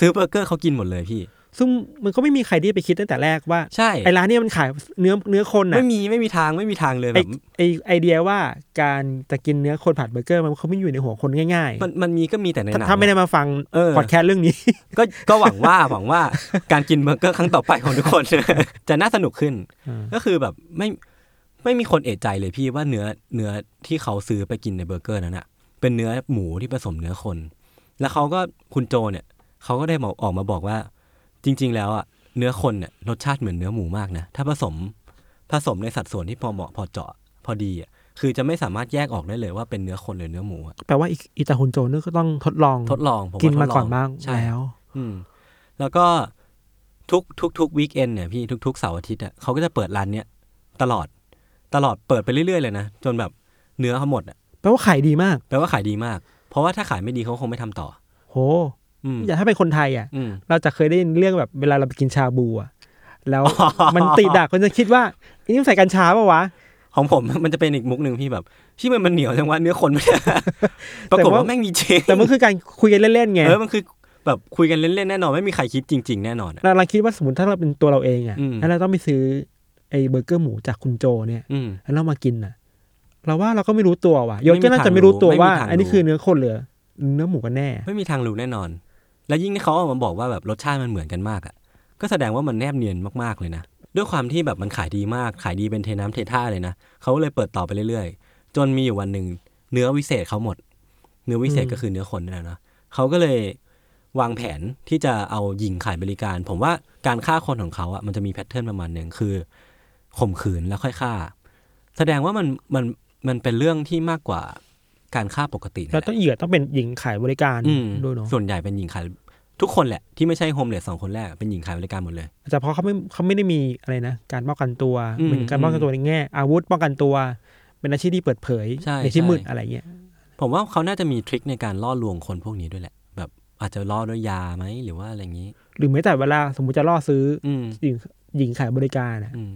ซื้อเบอร์เกอร์เขากินหมดเลยพี่ ซึ่งมันก็ไม่มีใครที่ไปคิดตั้งแต่แรกว่าใช่ไอ้ร้านเนี้มันขายเนื้อเนื้อคนอะไม่มีไม่มีทางไม่มีทางเลยไอแบบไอไอเดียว่าการจะกินเนื้อคนผัดเบอร์เกอร์มันเขาไม่อยู่ในหัวคนง่ายมันมันมีก็มีแต่ในๆหถ้านังถ้าไม่ได้มาฟังเออพอดแคสต์เรื่องนี้ ก็ก็หวังว่าหวังว่าการกินเบอร์เกอร์ครั้งต่อไปของทุกคน จะน่าสนุกขึ้นอืมก็คือแบบไม่ไม่มีคนเอะใจเลยพี่ว่าเนื้อเนื้อที่เขาซื้อไปกินในเบอร์เกอร์นั้นอะเป็นเนื้อหมูที่ผสมเนื้อคน แล้วเขาก็คุณโจเนี่ยเขาก็ได้มาออกมาบอกว่า จริง ๆ แล้วอะเนื้อคนเนี่ยรสชาติเหมือนเนื้อหมูมากนะถ้าผสมผสมในสัดส่วนที่พอเหมาะพอเจาะพอดีอะคือจะไม่สามารถแยกออกได้เลยว่าเป็นเนื้อคนหรือเนื้อหมูอะแปลว่าอีอิตาฮุนโจนี่ก็ต้องทดลองทดลองผมว่กินมาทดลองก่อนบ้างใช่แล้ว อืม แล้วก็ทุกทุกทุกวีคเอนเนี่ยพี่ทุกทุกเสาร์อาทิตย์อะเขาก็จะเปิดร้านเนี้ยตลอดตลอดเปิดไปเรื่อยๆเลยนะจนแบบเนื้อเขาหมดอะแปลว่าขายดีมาก แปลว่าขายดีมาก เพราะว่าถ้าขายไม่ดีเขาคงไม่ทำต่อ โห อืมอย่าถ้าเป็นคนไทยอะอืมเราจะเคยได้ยินเรื่องแบบเวลาเราไปกินชาบูอะแล้วมันติดดักคนจะคิดว่าอันนี้มันใส่กัญชาป่าวะของผมมันจะเป็นอีกมุกหนึ่งพี่แบบที่มันมันเหนียวจังว่าเนื้อคนไม่ได้ปรากฏว่าแม่งมีจริงแต่มันคือการคุยกันเล่นๆไงเออมันคือแบบคุยกันเล่นๆแน่นอนไม่มีใครคิดจริง ๆ แน่นอนอะเราเราคิดว่าสมมติถ้าเราเป็นตัวเราเองอะอืมแล้วเราต้องไปซื้อไอ้เบอร์เกอร์หมูจากคุณโจเนี่ยอืมแล้วเรามากินอะ เราว่าเราก็ไม่รู้ตัวว่ะยศไม่มีก็น่าทางจะไม่รู้ตัวรู้ว่าไม่มีทางอันนี้รู้คือเนื้อคนเหรือเนื้อหมูกันแน่ ไม่มีทางรู้แน่นอน แล้วยิ่งที่เขาออกมาบอกว่าแบบรสชาติมันเหมือนกันมากอะ ก็แสดงว่ามันแนบเนียนมากๆเลยนะ ด้วยความที่แบบมันขายดีมาก ขายดีเป็นเทน้ำเทท่าเลยนะ เขาเลยเปิดต่อไปเรื่อยๆ จนมีอยู่วันหนึ่งเนื้อวิเศษเขาหมด เนื้อวิเศษอืมก็คือเนื้อคนนี่แหละเนาะเขาก็เลยวางแผนที่จะเอาหญิงขายบริการ ผมว่าการฆ่าคนของเขาอะมันจะมี pattern ประมาณหนึ่งคือข่มขืนแล้วค่อยฆ่า แสดงว่ามันมันมันเป็นเรื่องที่มากกว่า การฆ่าปกตินั่นแล้วแหละต้องเหยื่อต้องเป็นหญิงขายบริการอืมด้วยเนาะส่วนใหญ่เป็นหญิงขายทุกคนแหละที่ไม่ใช่ homeless สองคนแรกเป็นหญิงขายบริการหมดเลยแต่เพราะเขาไม่เขาไม่ได้มีอะไรนะ การป้องกันตัวอืมเหมือนการป้องกันตัวในแง่ อาวุธป้องกันตัว เป็นอาชีพที่เปิดเผยใช่ที่ใช่มืดอะไรเงี้ยผมว่าเขาน่าจะมีทริคในการล่อลวงคนพวกนี้ด้วยแหละ แบบอาจจะล่อด้วยยาไหมหรือว่าอะไรอย่างนี้ หรือแม้แต่เวลาสมมุติจะล่อซื้ออืมหญิงหญิงขายบริการน่ะอืม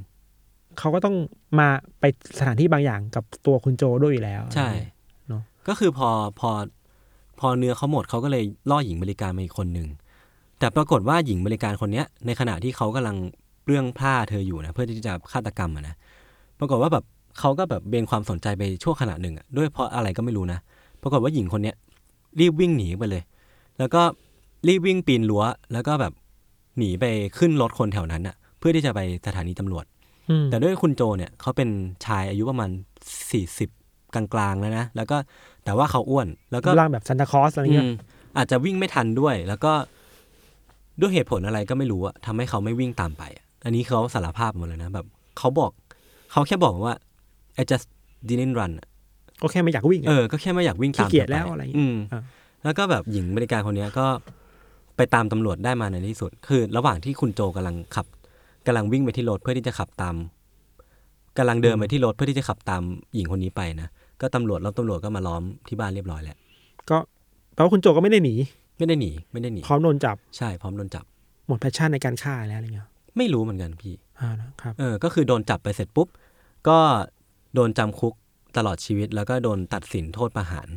เขาก็ต้องมาไปสถานที่บางอย่างกับตัวคุณโจด้วยอยู่แล้ว ใช่เนอะ ก็คือพอพอพอเนื้อเขาหมดเขาก็เลยล่อหญิงบริการมาอีกคนหนึ่งแต่ปรากฏว่าหญิงบริการคนเนี้ย ในขณะที่เขากำลังเรื่องผ้าเธออยู่นะเพื่อที่จะฆาตกรรมอะนะปรากฏว่าแบบเขาก็แบบเบนความสนใจไปชั่วขณะหนึ่งอะด้วยเพราะอะไรก็ไม่รู้นะปรากฏว่าหญิงคนเนี้ยรีบวิ่งหนีไปเลย แล้วก็รีบวิ่งปีนรั้ว แล้วก็แบบหนีไปขึ้นรถคนแถวนั้นอะเพื่อที่จะไปสถานีตำรวจอืมแต่ด้วยคุณโจเนี่ยเขาเป็นชายอายุประมาณสี่สิบ กลางๆแล้วนะแล้วก็แต่ว่าเขาอ้วน แล้วก็ร่างแบบซันตาคลอสอะไรเงี้ยอืมอาจจะวิ่งไม่ทันด้วย แล้วก็ด้วยเหตุผลอะไรก็ไม่รู้อะทำให้เขาไม่วิ่งตามไปอะอันนี้เขาสารภาพหมดเลยนะแบบเขาบอกเขาแค่บอกว่า I just didn't run อะก็แค่ไม่อยากวิ่งเออะอก็แค่ไม่อยากวิ่งตามขี้เกียจธปแล้วอะไรอย่างเงี้ยอืมอ่าแล้วก็แบบหญิงบริการคนเนี้ยก็ไปตามตำรวจได้มาในที่สุด คือ ระหว่างที่คุณโจกำลังขับกำลังวิ่งไปที่รถเพื่อที่จะขับตามกำลังเดินไปที่รถเพื่อที่จะขับตามหญิงคนนี้ไปนะ ก็ตำรวจแล้วตำรวจก็มาล้อมที่บ้านเรียบร้อยแล้วก็แปลว่าคุณโจก็ไม่ได้หนี ไม่ได้หนีไม่ได้หนีพร้อมโดนจับใช่พร้อมโดนจับ หมด passion่นในการฆ่าแล้วอะไรเงี้ยไม่รู้เหมือนกันพี่อ่านะครับเออก็คือโดนจับไปเสร็จปุ๊บ ก็โดนจำคุกตลอดชีวิตแล้วก็โดนตัดสินโทษประหาร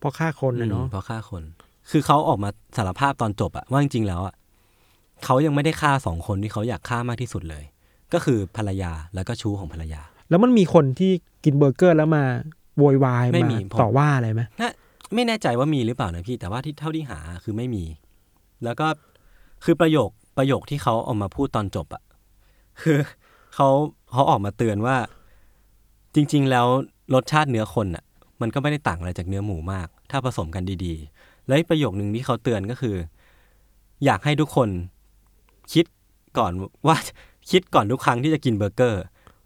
เพราะฆ่าคนนะเนาะอืมเพราะฆ่าคน คือเขาออกมาสารภาพตอนจบอะว่าจริงๆแล้วอะเขายังไม่ได้ฆ่าสองคนที่เขาอยากฆ่ามากที่สุดเลย ก็คือภรรยาแล้วก็ชู้ของภรรยา แล้วมันมีคนที่กินเบอร์เกอร์แล้วมา โวยวายไม่มามีผมต่อว่าอะไรไหมน่าไม่แน่ใจว่ามีหรือเปล่านะพี่ แต่ว่าที่เท่าที่หาคือไม่มี แล้วก็คือประโยคประโยคที่เขาออกมาพูดตอนจบอะคือเขาเขาออกมาเตือนว่า จริง ๆ แล้วรสชาติเนื้อคนอะมันก็ไม่ได้ต่างอะไรจากเนื้อหมูมาก ถ้าผสมกันดีๆ และอีกประโยคหนึ่งที่เขาเตือนก็คือ อยากให้ทุกคนคิดก่อนว่าคิดก่อนทุกครั้งที่จะกินเบอร์เกอร์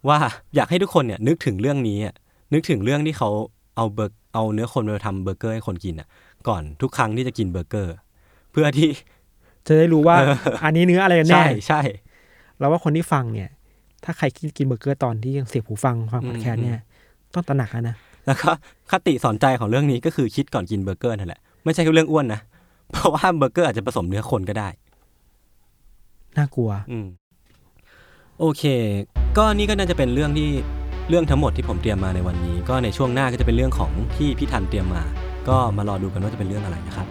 ว่าอยากให้ทุกคนเนี่ยนึกถึงเรื่องนี้อะ นึกถึงเรื่องที่เขาเอาเบอร์เอาเนื้อคนมาทำเบอร์เกอร์ให้คนกินอะ ก่อนทุกครั้งที่จะกินเบอร์เกอร์ เพื่อที่ จะได้รู้ว่าเอออันนี้เนื้ออะไรกันแน่ใช่ใช่เราว่าคนที่ฟังเนี่ย ถ้าใครกินกินเบอร์เกอร์ตอนที่ยังเสียบหูฟังฟังพอดแคสต์เนี่ยต้องตระหนักแล้วนะแล้วก็คติสอนใจของเรื่องนี้ก็คือคิดก่อนกินเบอร์เกอร์นั่นแหละไม่ใช่แค่เรื่องอ้วนนะเพราะว่าเบอร์เกอร์อาจจะผสมเนื้อคนก็ได้น่ากลัว อืม โอเค ก็นี่ก็น่าจะเป็นเรื่องที่ เรื่องทั้งหมดที่ผมเตรียมมาในวันนี้ ก็ในช่วงหน้าก็จะเป็นเรื่องของที่พี่ทันเตรียมมา ก็มารอดูกันว่าจะเป็นเรื่องอะไรนะครับ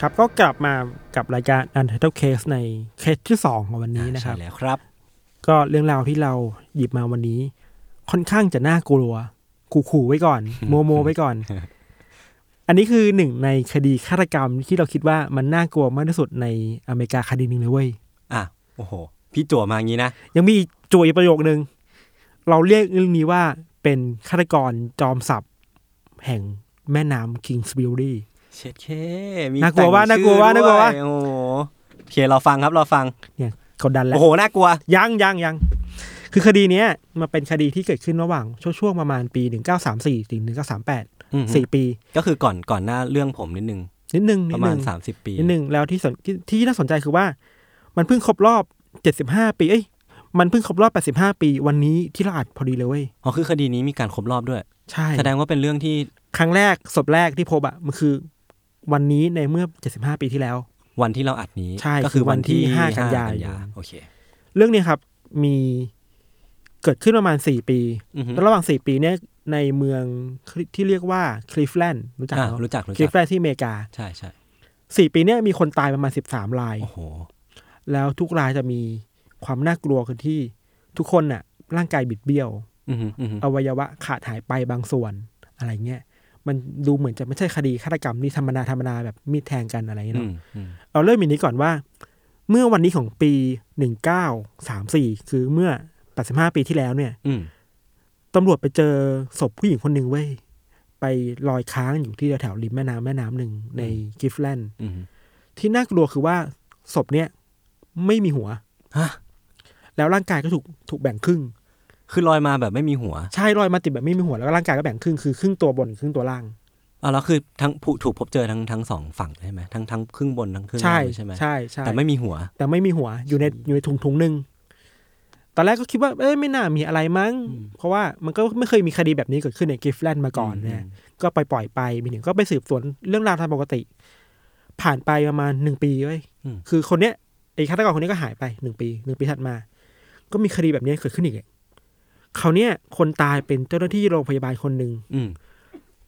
ครับก็กลับมากับรายการ Untitled Case ในเคสที่สองของวันนี้นะครับใช่แล้วครับ ก็เรื่องราวที่เราหยิบมาวันนี้ ค่อนข้างจะน่ากลัวขู่ๆไว้ก่อน โมโมไว้ก่อน อันนี้คือหนึ่งในคดีฆาตกรรมที่เราคิดว่ามันน่ากลัวมากที่สุดในอเมริกาคดีหนึ่งเลยเว้ยอะโอ้โห พี่จั่วมาอย่างนี้นะ ยังมีอีกจุยประโยคนึง เราเรียกเรื่องนี้ว่าเป็นฆาตกรจอมสับแห่งแม่น้ำ Kingsburyเช็ดเข้มีน่ากลัวว่ะแต่งน่ากลัวว่ะชื่อน่ากลัวว่ะด้วยโอ้โหโอเคเราฟังครับเราฟังเนี่ยกดดันแล้วโอ้โหน่ากลัวยังยังยัง คือคดีเนี้ยมันเป็นคดีที่เกิดขึ้นระหว่างช่วงช่วงประมาณปีหนึ่งเก้าสามสี่ถึงหนึ่งเก้าสามแปดอืมสี่ปี ก็คือก่อนก่อนหน้าเรื่องผมนิดนึงนิดนึงปนิดระมานึณงสามสิบปีนิดนึงแล้วที่สนที่ที่น่าสนใจคือว่า มันเพิ่งครบรอบเจ็ดสิบห้าปีเอ้ยมันเพิ่งครบรอบแปดสิบห้าปี วันนี้ที่เราอัดพอดีเลยเว้ยอ๋อคือคดีนี้มีการครบรอบด้วย ใช่ แสดงว่าเป็นเรื่องที่ครั้งแรกศพแรกที่พบอะมันคือ วันนี้ในเมื่อเจ็ดสิบห้าปีที่แล้ว วันที่เราอัดนี้ใช่ก็คือวันที่คือวันที่ห้า5กันยายนโอเค เรื่องนี้ครับมี เกิดขึ้นประมาณสี่ปีอือฮึแล้วระหว่างสี่ปีเนี้ยในเมืองที่เรียกว่าคลิฟแลนด์รู้จักอะเนอะรู้จักรู้คลิจัฟกแลนด์ที่อเมริกา ใช่ใช่สี่ปีเนี้ยมีคนตายประมาณสิบสามราย โอ้โห แล้วทุกรายจะมีความน่ากลัวคือที่ทุกคนน่ะ ร่างกายบิดเบี้ยวอือฮึอือฮึอวัยวะขาดหายไปบางส่วนอะไรเงี้ย มันดูเหมือนจะไม่ใช่คดีฆาตกรรมที่ธรรมดาธรรมดาแบบมีดแทงกันอะไรเงี้ยอืเนาะมอืมเอาเริ่มอย่างนี้ก่อนว่า เมื่อวันนี้ของปีหนึ่งเก้าสามสี่คือเมื่อ แปดสิบห้าปีที่แล้วเนี่ยอืมตำรวจไปเจอศพผู้หญิงคนหนึ่งเว้ย ไปลอยค้างอยู่ที่แถวๆริมแม่น้ำแม่น้ำหนึ่งในกิฟแลนด์อืมที่น่ากลัวคือว่าศพเนี่ยไม่มีหัว ฮะ แล้วร่างกายก็ถูกถูกแบ่งครึ่ง คือลอยมาแบบไม่มีหัว ใช่ลอยมาติดแบบไม่มีหัวแล้วก็ร่างกายก็แบ่งครึ่งคือครึ่งตัวบนครึ่งตัวล่างอะแล้วคือทั้งผู้ถูกพบเจอทั้งทั้งสองฝั่งใช่ไหมทั้งทั้งครึ่งบนทั้งครึ่งใช่ล่างเลยใช่ไหมใช่ใช่แต่ไม่มีหัว แต่ไม่มีหัวอยู่ในอยู่ในถุงถุงหนึ่งต อนแรกก็คิดว่าเอ้ยไม่น่ามีอะไรมั้งอืมเพราะว่ามันก็ไม่เคยมีคดีแบบนี้เกิดขึ้นในกิฟแลนด์มาก่อนเนี่ยก็ไปปล่อยไปมีหนึ่งก็ไปสืบสวนเรื่องราวตามปกติ ผ่านไปประมาณหนึ่งปีเว้ยอืมคือคนเนี้ยไอ้ฆาตกรคนนี้ก็หายไปหนึ่งปีหนึ่งปีถัดมา ก็มีคดีแบบนี้เกิดขึ้นอีกเขาวเนี่ยคนตายเป็นเจ้าหน้าที่โรงพยาบาลคนหนึ่งอืม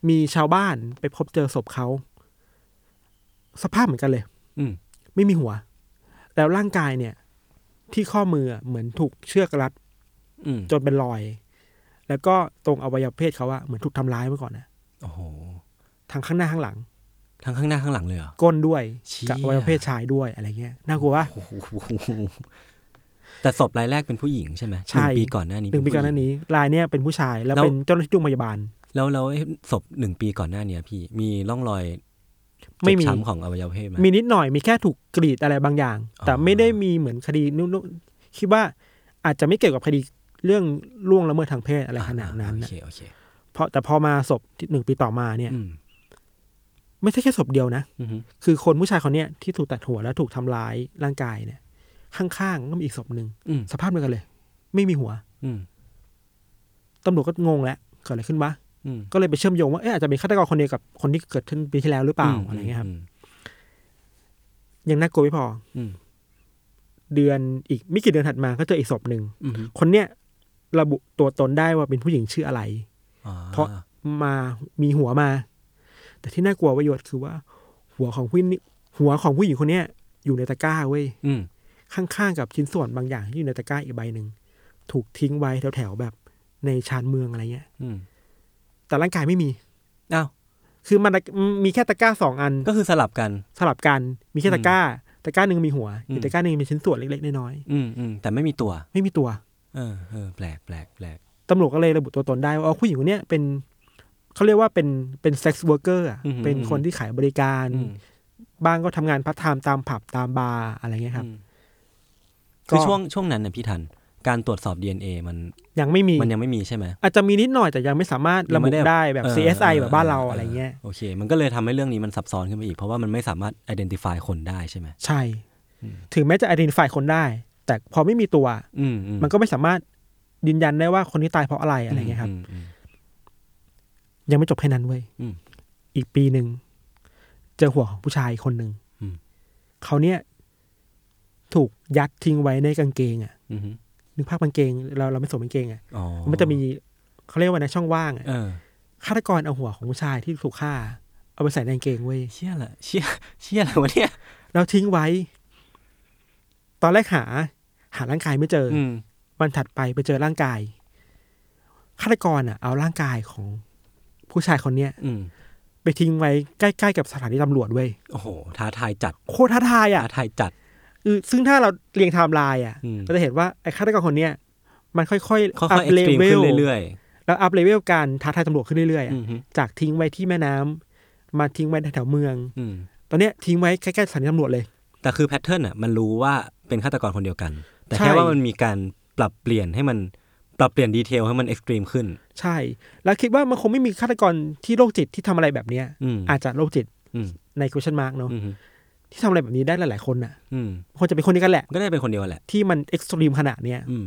มีชาวบ้านไปพบเจอศพเขา สภาพเหมือนกันเลย อืมไม่มีหัว แล้วร่างกายเนี่ย ที่ข้อมืออะเหมือนถูกเชือกรัดอืมจนเป็นรอย แล้วก็ตรงอวัยวะเพศเขาอะเหมือนถูกทำร้ายมาก่อนนะโอ้โหทางข้างหน้าข้างหลังทั้งข้างหน้าข้างหลังเลยเหรอก้นด้วยเชี่ยกับอวัยวะเพศชายด้วยอะไรเงี้ยน่ากลัวว่าโอ้โหแต่ศพรายแรกเป็นผู้หญิงใช่ไหมใช่หนึ่งปีก่อนหน้านี้หนึ่งปีก่อนหน้านี้รายเนี่ยเป็นผู้ชายแล้วแล้วเป็นเจ้าหน้าที่โรงพยาบาล แล้วแล้วไอ้ศพหนึ่งปีก่อนหน้าเนี้ยพี่มีร่องรอย ไม่มีเจ็บช้ำของอวัยวะเพศไหมมีนิดหน่อยมีแค่ถูกกรีดอะไรบางอย่างอ๋อแต่ไม่ได้มีเหมือนคดีนู้นๆคิดว่าอาจจะไม่เกี่ยวกับคดีเรื่องล่วงละเมิดทางเพศอะไรขนาดนั้นโอนะเคโอเคพอแต่พอมาศพที่หนึ่งปีต่อมาเนี่ยอืมไม่ใช่แค่ศพเดียวนะอืมคือคนผู้ชายคนเนี้ยที่ถูกตัดหัวแล้วถูกทำร้ายร่างกายเนี่ย ข้างๆก็มีอีกศพหนึ่งอืมสภาพเดียวกันเลย ไม่มีหัว อืมตำรวจก็งงแล้วเกิดอะไรขึ้นวะอืม ก็เลยไปเชื่อมโยงว่าเอ๊ะอาจจะเป็นฆาตกรคนเดียวกับคนที่เกิดขึ้นปีที่แล้วหรือเปล่าอะไรเงี้ยครับมยังน่ากลัวไม่พออืมเดือนอีกไม่กี่เดือนถัดมาก็เจออีกศพหนึ่งอืมคนเนี้ยระบุตัวตนได้ว่าเป็นผู้หญิงชื่ออะไรอ่าเพราะมามีหัวมา แต่ที่น่ากลัวประโยชน์คือว่า หัวของผู้นี่หัวของผู้หญิงคนเนี้ยอยู่ในตะกร้าเว้ยอืมข้างๆกับชิ้นส่วนบางอย่างที่อยู่ในตะกร้าอีกใบหนึ่งถูกทิ้งไว้แถวๆแบบในชานเมืองอะไรเงี้ยอืม แต่ร่างกายไม่มีอ้าวคือมันมีแค่ตะกร้าสองอันก็คือสลับกัน สลับกันมีแค่ตะกร้า ตะกร้าหนึ่งมีหัวอืมอีกตะกร้าหนึ่งมีชิ้นส่วนเล็กๆน้อยอืมอืมแต่ไม่มีตัวๆไม่มีตัว เออเออแปลกแปลกแปลกตำรวจก็เลยระบุตัวตนได้ว่าอ๋อผู้หญิงคนเนี้ยเป็นเขาเรียกว่าเป็นเป็น sex worker เป็นคนที่ขายบริการอืมบ้างก็ทำงานพาร์ทไทม์ตามผับตามบาร์อะไรเงี้ยครับอืมก็คือช่วงช่วงนั้นเนี่ยพี่ทัน การตรวจสอบ DNA มันยังไม่มีมันยังไม่มีใช่ไหมอาจจะมีนิดหน่อยแต่ยังไม่สามารถระยังบุไม่ได้ได้แบบเออ CSI เออแบบบ้านเราเออออะไรเงี้ยโอเค มันก็เลยทำให้เรื่องนี้มันซับซ้อนขึ้นไปอีก เพราะว่ามันไม่สามารถ identify คนได้ใช่ไหมใช่ ถึงแม้จะ identify คนได้ แต่พอไม่มีตัว อืมอืมันก็ไม่สามารถยืนยันได้ว่าคนที่ตายเพราะอะไรอะไรเงี้ยครับมอืมยังไม่จบแค่นั้นเว้ยอืมอีกปีหนึ่งเจอหัวของผู้ชายคนหนึ่งอืมเขาเนี่ย ถูกยัดทิ้งไว้ในกางเกงอะอืมอืม นึกภาพกางเกง เราเราไม่สวมกางเกงอะอ๋อมันจะมีเขาเรียกว่าในะช่องว่างอะเออฆาตกรเอาหัวของผู้ชายที่ถูกฆ่า เอาไปใส่ในกางเกงเว้ยเชี่ยละเชี่ยเชี่ยอะไรวะเนี่ยแล้วทิ้งไว้ ตอนแรกหา หาร่างกายไม่เจอออืมวันถัดไปไปเจอร่างกายฆาตกรอะ เอาร่างกายของผู้ชายคนเนี้ย อืมไปทิ้งไว้ใกล้ๆกับสถานีตำรวจเว้ยโอ้โหท้าทายจัด โคตรท้าทายอะท้าทายจัดเออ ซึ่งถ้าเราเรียงไทม์ไลน์อะอืมเราจะเห็นว่าไอ้ฆาตกรคนเนี้ยมันค่อยๆค่อยอัๆ extreme ขึ้นเรื่อยแล้ว up level การท้าทายตำรวจขึ้นเรื่อยๆๆอะอืมฮึจากทิ้งไว้ที่แม่น้ำมาทิ้งไว้แถวๆเมืองอืมตอนเนี้ยทิ้งไว้ใกล้ๆสถานีตำรวจเลย แต่คือ pattern อะมันรู้ว่าเป็นฆาตกรคนเดียวกัน แต่ใช่แค่ว่ามันมีการปรับเปลี่ยนให้มันปรับเปลี่ยน detail ให้มัน extreme ขึ้น ใช่ แล้วคิดว่ามันคงไม่มีฆาตกรที่โรคจิตที่ทำอะไรแบบเนี้ยอืมอาจจะโรคจิตอืมใน question mark เนาะอืมฮึ ที่ทำอะไรแบบนี้ได้หลายๆคนน่ะอืมควรจะเป็นคนนี้กันแหละ ก็ได้เป็นคนเดียวแหละ ที่มันเอ็กซ์ตรีมขนาดเนี้ยอืม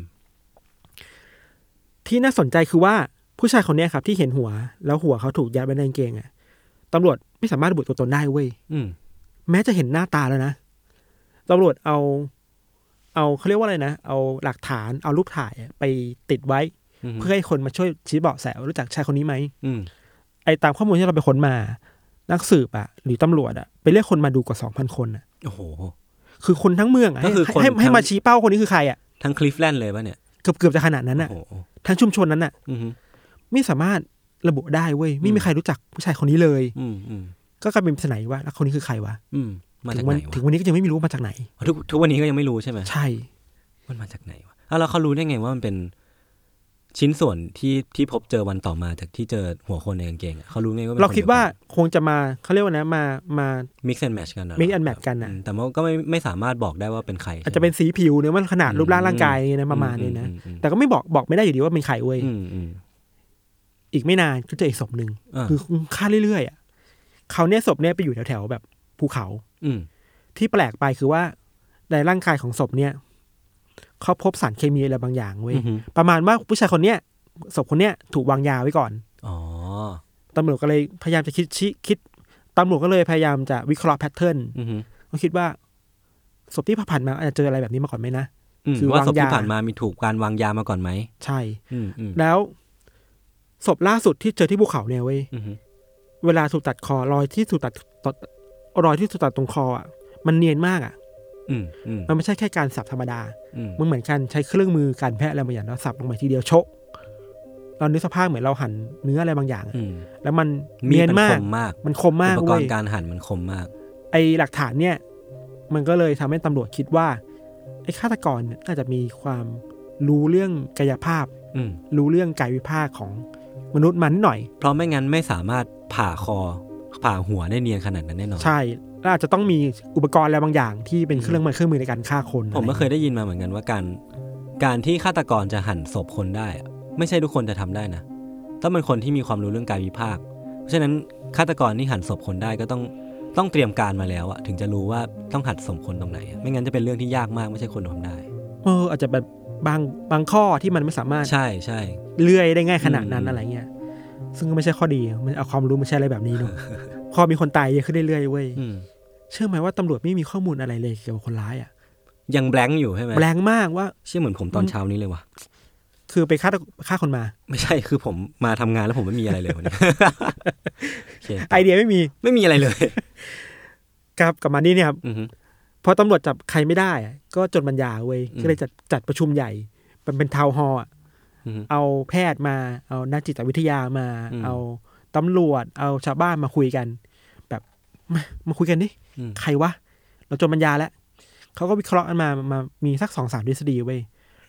ที่น่าสนใจคือว่าผู้ชายคนเนี้ยครับ ที่เห็นหัว แล้วหัวเขาถูกยัดไว้ในกางเกงอะตำรวจไม่สามารถระบุตัวตนได้เว้ยอืมแม้จะเห็นหน้าตาแล้วนะตำรวจเอา เอาเขาเรียกว่าอะไรนะ เอาหลักฐานเอารูปถ่ายอะไปติดไว้อืมเพื่อให้คนมาช่วยชี้เบาะแสว่ารู้จักชายคนนี้ไหมอืมไอ้ตามข้อมูลที่เราไปค้นมา นักสืบอะหรือตำรวจอะไปเรียกคนมาดูกว่าสองพันคนอะโอ้โห คือคนทั้งเมืองอะก็ให้คือคนให้ให้ทั้งมาชี้เป้าคนนี้คือใครอะทั้งคลิฟแลนด์เลยป่ะเนี่ยเกือบเกือบจะขนาดนั้นอะโอ้โหทั้งชุมชนนั้นอะอืมฮึไม่สามารถระบุได้เว้ยไม่มีใครรู้จักผู้ชายคนนี้เลย อืมอืมก็กลายเป็นปริศนาว่าแล้วคนนี้คือใครวะอืมมาถึจากงไหวันนถึงวะวันนี้ก็ยังไม่รู้มาจากไหน ทุกทุกวันนี้ก็ยังไม่รู้ใช่ไหมใช่ มันมาจากไหนวะอะแล้วเขารู้ได้ไงว่ามันเป็น ชิ้นส่วนที่ที่พบเจอวันต่อมาจากที่เจอหัวคนในกางเกงอะเขารู้ไงว่าป็นเราคิดว่าคนคงจะมาเขาเรียกว่านะมามามิกซ์แอนด์แมชกันอะ mix and match กันอะมแต่มันก็ไม่ไม่สามารถบอกได้ว่าเป็นใครอาจจะเป็นสีผิวเนื้อมันขนาดรูปร่างร่างกายเนี่ยนะประมาณนี้นะอือืมแต่ก็ไม่บอกบอกไม่ได้อยู่ดีว่าเป็นใครเว้ย อืมอืม อีกไม่นานก็เจออีกศพหนึ่งอ่า คือฆ่าเรื่อยๆอะเขาเนี่ยศพเนี่ยไปอยู่แถวๆแบบภูเขาอืมที่แปลกไปคือว่าในร่างกายของศพเนี่ย เขาพบสารเคมีอะไรบางอย่างเว้ยอือฮึประมาณว่าผู้ชายคนเนี้ยศพคนเนี้ยถูกวางยาไว้ก่อนอ๋อตำรวจก็เลยพยายามจะคิดชิคิดตำรวจก็เลยพยายามจะวิเคราะห์แพทเทิร์นอืมฮึเขาคิดว่าศพที่ผ่านมาอาจจะเจออะไรแบบนี้มาก่อนไหมนะอืมคือว่าศพวางยาที่ผ่านมามีถูกการวางยามาก่อนไหมใช่อืมอืมแล้วศพล่าสุดที่เจอที่ภูเขาเนี่ยเว้ยอืมฮึเวลาถูกตัดคอรอยที่ถูกตัดตัดรอยที่ถูกตัดตรงคออะมันเนียนมากอะอื มอืมมันไม่ใช่แค่การสับธรรมดาอืมมันเหมือนการใช้เครื่องมือการแพทย์อะไรบางอย่างแล้วสับลงไปทีเดียวโชะเรานึกสภาพเหมือนเราหั่นเนื้ออะไรบางอย่างอะอืมแล้วมันมีเนียดนมันมาคกมมากมันคมมากอุปกเว้รยณ์การหั่นมันคมมาก ไอหลักฐานเนี่ย มันก็เลยทำให้ตำรวจคิดว่าไอฆาตกรเนี่ยน่าจะมีความรู้เรื่องกายภาพอืมรู้เรื่องกายวิภาคของมนุษย์มันนิดหน่อย เพราะไม่งั้นไม่สามารถผ่าคอผ่าหัวได้เนียนขนาดนั้นแน่นอน ใช่ แล้วอาจจะต้องมีอุปกรณ์อะไรบางอย่างที่เป็นเครื่องมือเครื่องมือในการฆ่าคนผมก็เคยอะไรได้ยินมาเหมือนกันว่าการการที่ฆาตกรจะหั่นศพคนได้อะไม่ใช่ทุกคนจะทำได้นะตต้องเป็นคนที่มีความรู้เรื่องการวิพากษ์เพราะฉะนั้นฆาตกรที่หั่นศพคนได้ก็ต้องต้องเตรียมการมาแล้วอะถึงจะรู้ว่าต้องหั่นศพคนตรงไหนอะไม่งั้นจะเป็นเรื่องที่ยากมากไม่ใช่คนทำได้เอออาจจะแบบบางบางข้อที่มันไม่สามารถใช่ใช่เลื่อยได้ง่ายขนาดนั้นอืมอะไรเงี้ยซึ่งก็ไม่ใช่ข้อดีมันเอาความรู้มาใช้อะไรแบบนี้เนอะพอมีคนตายเยอะขึ้นเรื่อยๆเว้ยอืม เชื่อไหมว่าตำรวจไม่มีข้อมูลอะไรเลยเกี่ยวกับคนร้ายอะยังแบงค์อยู่ใช่ไหมแรงมากว่า เชื่อเหมือนผมตอนเช้านี้เลยว่ะคือไปฆ่าฆ่าคนมา ไม่ใช่คือผมมาทำงานแล้วผมไม่มีอะไรเลยวันนี้โอเคไอเดียไม่มีไม่มีอะไรเลย ครับกลับมานี่เนี่ยครับอือฮึพอตำรวจจับใครไม่ได้อะก็จนบรรยาเว้ยอืมก็เลยจัดจัดประชุมใหญ่เป็นเป็นทาวน์ฮอลล์อะอือฮึเอาแพทย์มา เอานักจิตวิทยามาอืมเอาตำรวจ เอาชาวบ้านมาคุยกัน แบบมามาคุยกันดิอืม ใครวะ เราจนบรรยาแล้วเขาก็วิเคราะห์กันมามามีสักสองสามทฤษฎีเว้ย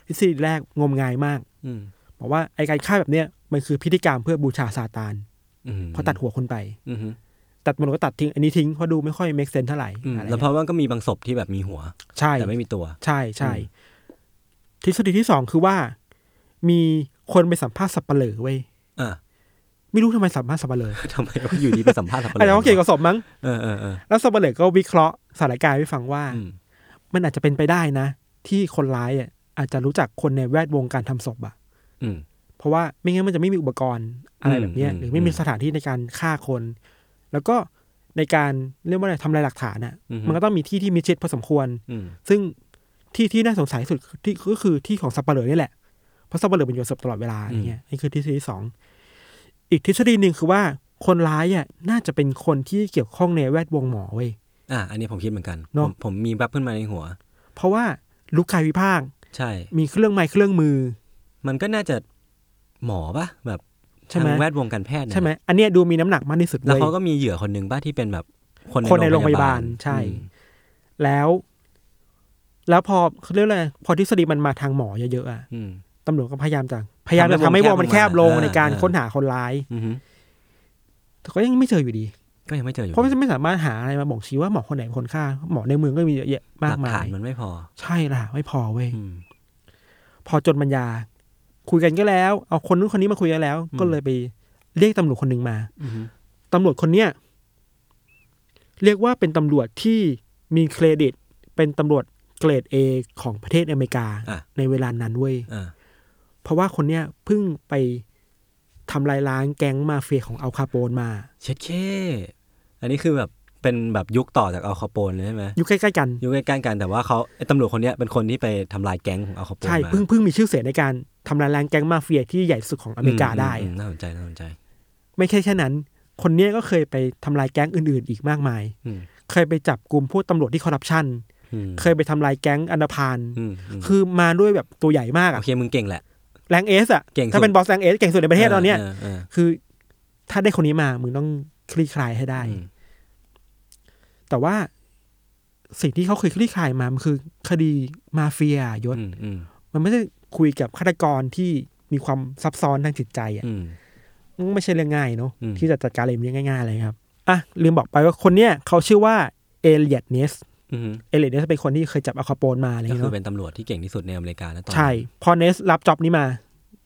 ทฤษฎีแรกงมงายมากอืมบอกว่าไอการฆ่าแบบเนี้ยมันคือพิธีกรรมเพื่อบูชาซาตานอืมเพราะตัดหัวคนไปอือฮึตัดมันก็ตัดทิ้งอันนี้ทิ้งเพราะดูไม่ค่อย make sense เท่าไหร่อืมอะไรแล้วเพราะว่าก็มีบางศพที่แบบมีหัว ใช่แต่ไม่มีตัว ใช่ใช่อืมทฤษฎีที่สองคือว่า มีคนไปสัมภาษณ์สับปะเหร่อเว้ยอะ ไม่รู้ทำไมสัมภาษณ์สับปะเหร่อทำไมเขาอยู่ดีไปสัมภาษณ์สับปะอาจจะเพราะเกี่ยวกับศพมั้งเออเออเออแล้วสับปะเหร่อก็วิเคราะห์สถานการณ์ให้ฟังว่าอืมมันอาจจะเป็นไปได้นะ ที่คนร้ายอะอาจจะรู้จักคนในแวดวงการทำศพอะอืมเพราะว่าไม่งั้นมันจะไม่มีอุปกรณ์อะไรแบบเนี้ยอืมหรือไม่มีอืมสถานที่ในการฆ่าคน แล้วก็ในการเรียกว่าอะไรทำลายหลักฐานอะอือฮึมันก็ต้องมีที่ที่มีชิดพอสมควรอืมซึ่งที่ที่น่าสงสัยที่สุดที่ก็คือที่ของสับปะเหร่อนี่แหละ เพราะสับปะเหร่อเป็นอยู่กับศพตลอดเวลาอย่างเงี้ยนี่คือทฤษฎีที่สอง อีกทฤษฎีหนึ่งคือว่าคนร้ายอะน่าจะเป็นคนที่เกี่ยวข้องในแวดวงหมอเว้ยอะอันนี้ผมคิดเหมือนกันเนอะผมผมมีแป๊บขึ้นมาในหัว เพราะว่าลุกกายวิภาคใช่ มีเครื่องไม้เครื่องมือ มันก็น่าจะหมอปะแบบใช่ไหมทางแวดวงการแพทย์เนี่ยใช่ไหมอันเนี้ยดูมีน้ำหนักมากที่สุดแล้วเว้ยเขาก็มีเหยื่อคนหนึ่งป่ะที่เป็นแบบคนคนในโรงพยาบาลใช่อืมแล้ว แล้วพอเขาเรียกอะไรพอทฤษฎีมันมาทางหมอเยอะๆอะอืมตำรวจก็พยายามจะ พยายามจะทำทำให้ให้ววงงแคมันบแคบลงลงมาในการเออค้นหาคนร้ายอือฮึแต่ก็ยังไม่เจออยู่ดี ก็ยังไม่เจออยู่เพราะมันไม่สามารถหาอะไรมาบ่งชี้ว่าหมอคนไหนเป็นคนฆ่าหมอในเมืองก็มีเยอะแยะหมากลักมาฐานยมันไม่พอ ใช่ล่ะ ไม่พอเว้ยอืมพอจนปัญญา คุยกันก็แล้ว เอาคนนู้นคนนี้มาคุยกันแล้วอืมก็เลยไปเรียกตำรวจคนหนึ่งมาอือฮึตำรวจคนเนี้ยเรียกว่าเป็นตำรวจที่มีเครดิต เป็นตำรวจเกรดเอของประเทศอเมริกาอะในเวลานั้นเว้ยอ่า เพราะว่าคนเนี้ยเพิ่งไปทำลายล้างแก๊งมาเฟียของอัลคาโปนมา เช็ดเข้อันนี้คือแบบเป็นแบบยุคต่อจากอัลคาโปนเลยใช่ไหมอยู่ใกล้ๆกันยุคใกล้ๆกันแต่ว่าเขาไอ้ตำรวจคนเนี้ยเป็นคนที่ไปทำลายแก๊งของอัลคาโปนใช่มาเพิ่งเพิ่งมีชื่อเสียงในการทำลายล้างแก๊งมาเฟียที่ใหญ่สุดของอเมริกาได้อืมอะอืมน่าสนใจน่าสนใจ ไม่ใช่แค่นั้น คนเนี้ยก็เคยไปทำลายแก๊งอื่นๆ อีกมากมายอืมเคยไปจับกลุ่มพวกตำรวจที่คอร์รัปชันอืมเคยไปทำลายแก๊งอันธพาลอืมอืมคือมาด้วยแบบตัวใหญ่มากโออะเคมึงเก่งแหละ rank S อะเก่งสุดถ้าเป็นบอส rank S เก่งสุดในประเทศตอนเนี้ยออออคือถ้าได้คนนี้มามึงต้องคลี่คลายให้ได้อืมแต่ว่าสิ่งที่เขาเคยคลี่คลายมา มันคือคดีมาเฟียยศอืมอืมมันไม่ได้คุยกับฆาตกรที่มีความซับซ้อนทางจิตใจอะอืมมันไม่ใช่เรื่องง่ายเนาะอืมที่จะจัดการอะไรแบบนี้ง่ายๆเลยครับ อะลืมบอกไปว่าคนเนี้ยเขาชื่อว่าเอเลียดเนสอืม เอเลียดเนสเป็นคนที่เคยจับอัลคาโปนมาอะไรอย่างก็เงี้ยคือเนาะเป็นตำรวจที่เก่งที่สุดในอเมริกาแล้วตอนนั้นใช่ พอเนสรับจ็อบนี้มา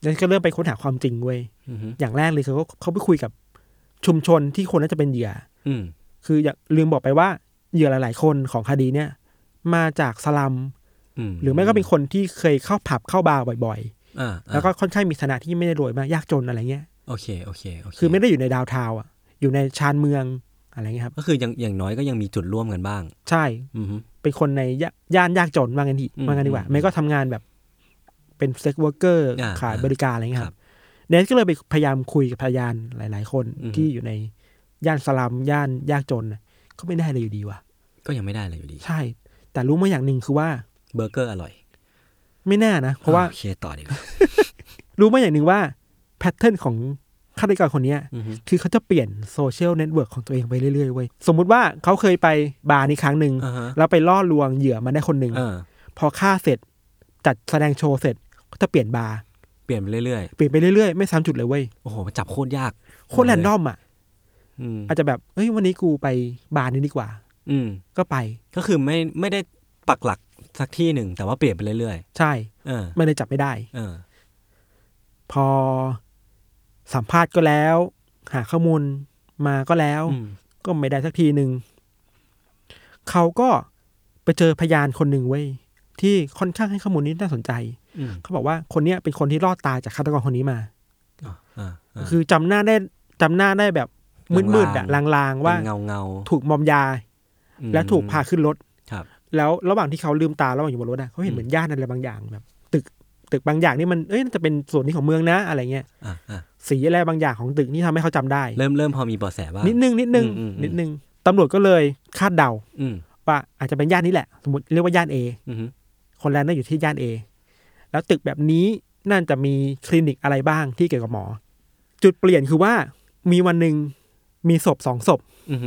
เนสก็เริ่มไปค้นหาความจริงเว้ยอืมอย่างแรกเลยคือเขาเขาไปคุยกับชุมชนที่คนน่าจะเป็นเหยื่อ อืมคืออย่าลืมบอกไปว่าเหยื่อหลาย ๆ คนของคดีเนี่ย มาจากสลัมอืมหรือไม่ก็เป็นคนที่เคยเข้าผับเข้าบาร์บ่อยอ่าๆแล้วก็ค่อนข้างมีฐานะที่ไม่ได้รวยมากยากจนอะไรเงี้ยโอเคโอเคโอเค คือไม่ได้อยู่ใน downtown อะ อยู่ในชานเมือง อะไรเงี้ยครับ ก็คืออย่างอย่างน้อยก็ยังมีจุดร่วมกันบ้าง ใช่อืมเป็นคนในย่าย่านยากจนว่างันดีอืมว่างันดีกว่าอืมไม่ก็ทำงานแบบเป็น sex worker อ่าขายอ่าบริการอะไรเงี้ยคครัรับบเนสก็เลยไปพยายามคุยกับพยานหลาย ๆ คนอืมที่อยู่ในย่านสลัมย่านยากจนน่ะก็ไม่ได้เลยอยู่ดีว่ะ ก็ยังไม่ได้เลยอยู่ดี ใช่ แต่รู้มาอย่างหนึ่งคือว่าเบอร์เกอร์อร่อย ไม่แน่นะ เพราะว่าโอเคต่อดีกว่ารู้มาอย่างหนึ่งว่า pattern ของ ฆาตกรคนเนี้ยอืมคือเขาจะเปลี่ยน social network ของตัวเองไปเรื่อยๆเว้ยสมมุติว่าเขาเคยไปบาร์นี้ครั้งหนึ่งอ่าฮะแล้วไปล่อลวงเหยื่อมาได้คนหนึ่งเออพอฆ่าเสร็จจัดแสดงโชว์เสร็จก็จะเปลี่ยนบาร์เปลี่ยนไปเรื่อยเปลี่ยนไปเรื่อยๆไม่ซ้ำจุดเลยเว้ยๆโอ้โหมันจับโคตรยากโคตร random อะอืมอาจจะแบบเฮ้ยวันนี้กูไปบาร์นี้ดีกว่า อืมก็ไปก็คือไม่ไม่ได้ปักหลักสักที่หนึ่งแต่ว่าเปลี่ยนไปเรื่อยใช่ๆเออไม่เลยจับไม่ได้ เออ พอ สัมภาษณ์ก็แล้ว หาข้อมูลมาก็แล้วอืมก็ไม่ได้สักทีหนึ่งเขาก็ไปเจอพยานคนหนึ่งเว้ยที่ค่อนข้างให้ข้อมูลนี้น่าสนใจอืมเขาบอกว่าคนเนี้ยเป็นคนที่รอดตายจากฆาตกรคนนี้มาอ่าอ่าอ่าคือจำหน้าได้จำหน้าได้แบบมืดๆอะลางลางๆว่าเป็นเงาเงาถูกมอมยาอืมแล้วถูกพาขึ้นรถครับ แล้วระหว่างที่เขาลืมตาระหว่างอยู่บนรถอะเขาเห็นเหมือนย่านอะไรบางอย่างแบบ ตึก ตึกบางอย่างนี่มันเอ้ยน่าจะเป็นส่วนนี้ของเมืองนะอะไรเงี้ยอ่าอ่าสีอะไรบางอย่างของตึกนี่ทำให้เขาจำได้ เริ่มเริ่มพอมีเบาะแสบ้างนิดนึงนิดนึงอืมอืมนิดนึงตำรวจก็เลยคาดเดาอืมว่าอาจจะเป็นย่านนี้แหละ สมมติเรียกว่าย่านเออืมคนแรกน่าอยู่ที่ย่านเอแล้วตึกแบบนี้น่าจะมีคลินิกอะไรบ้างที่เกี่ยวกับหมอ จุดเปลี่ยนคือว่ามีวันหนึ่งมีศพสองศพอืม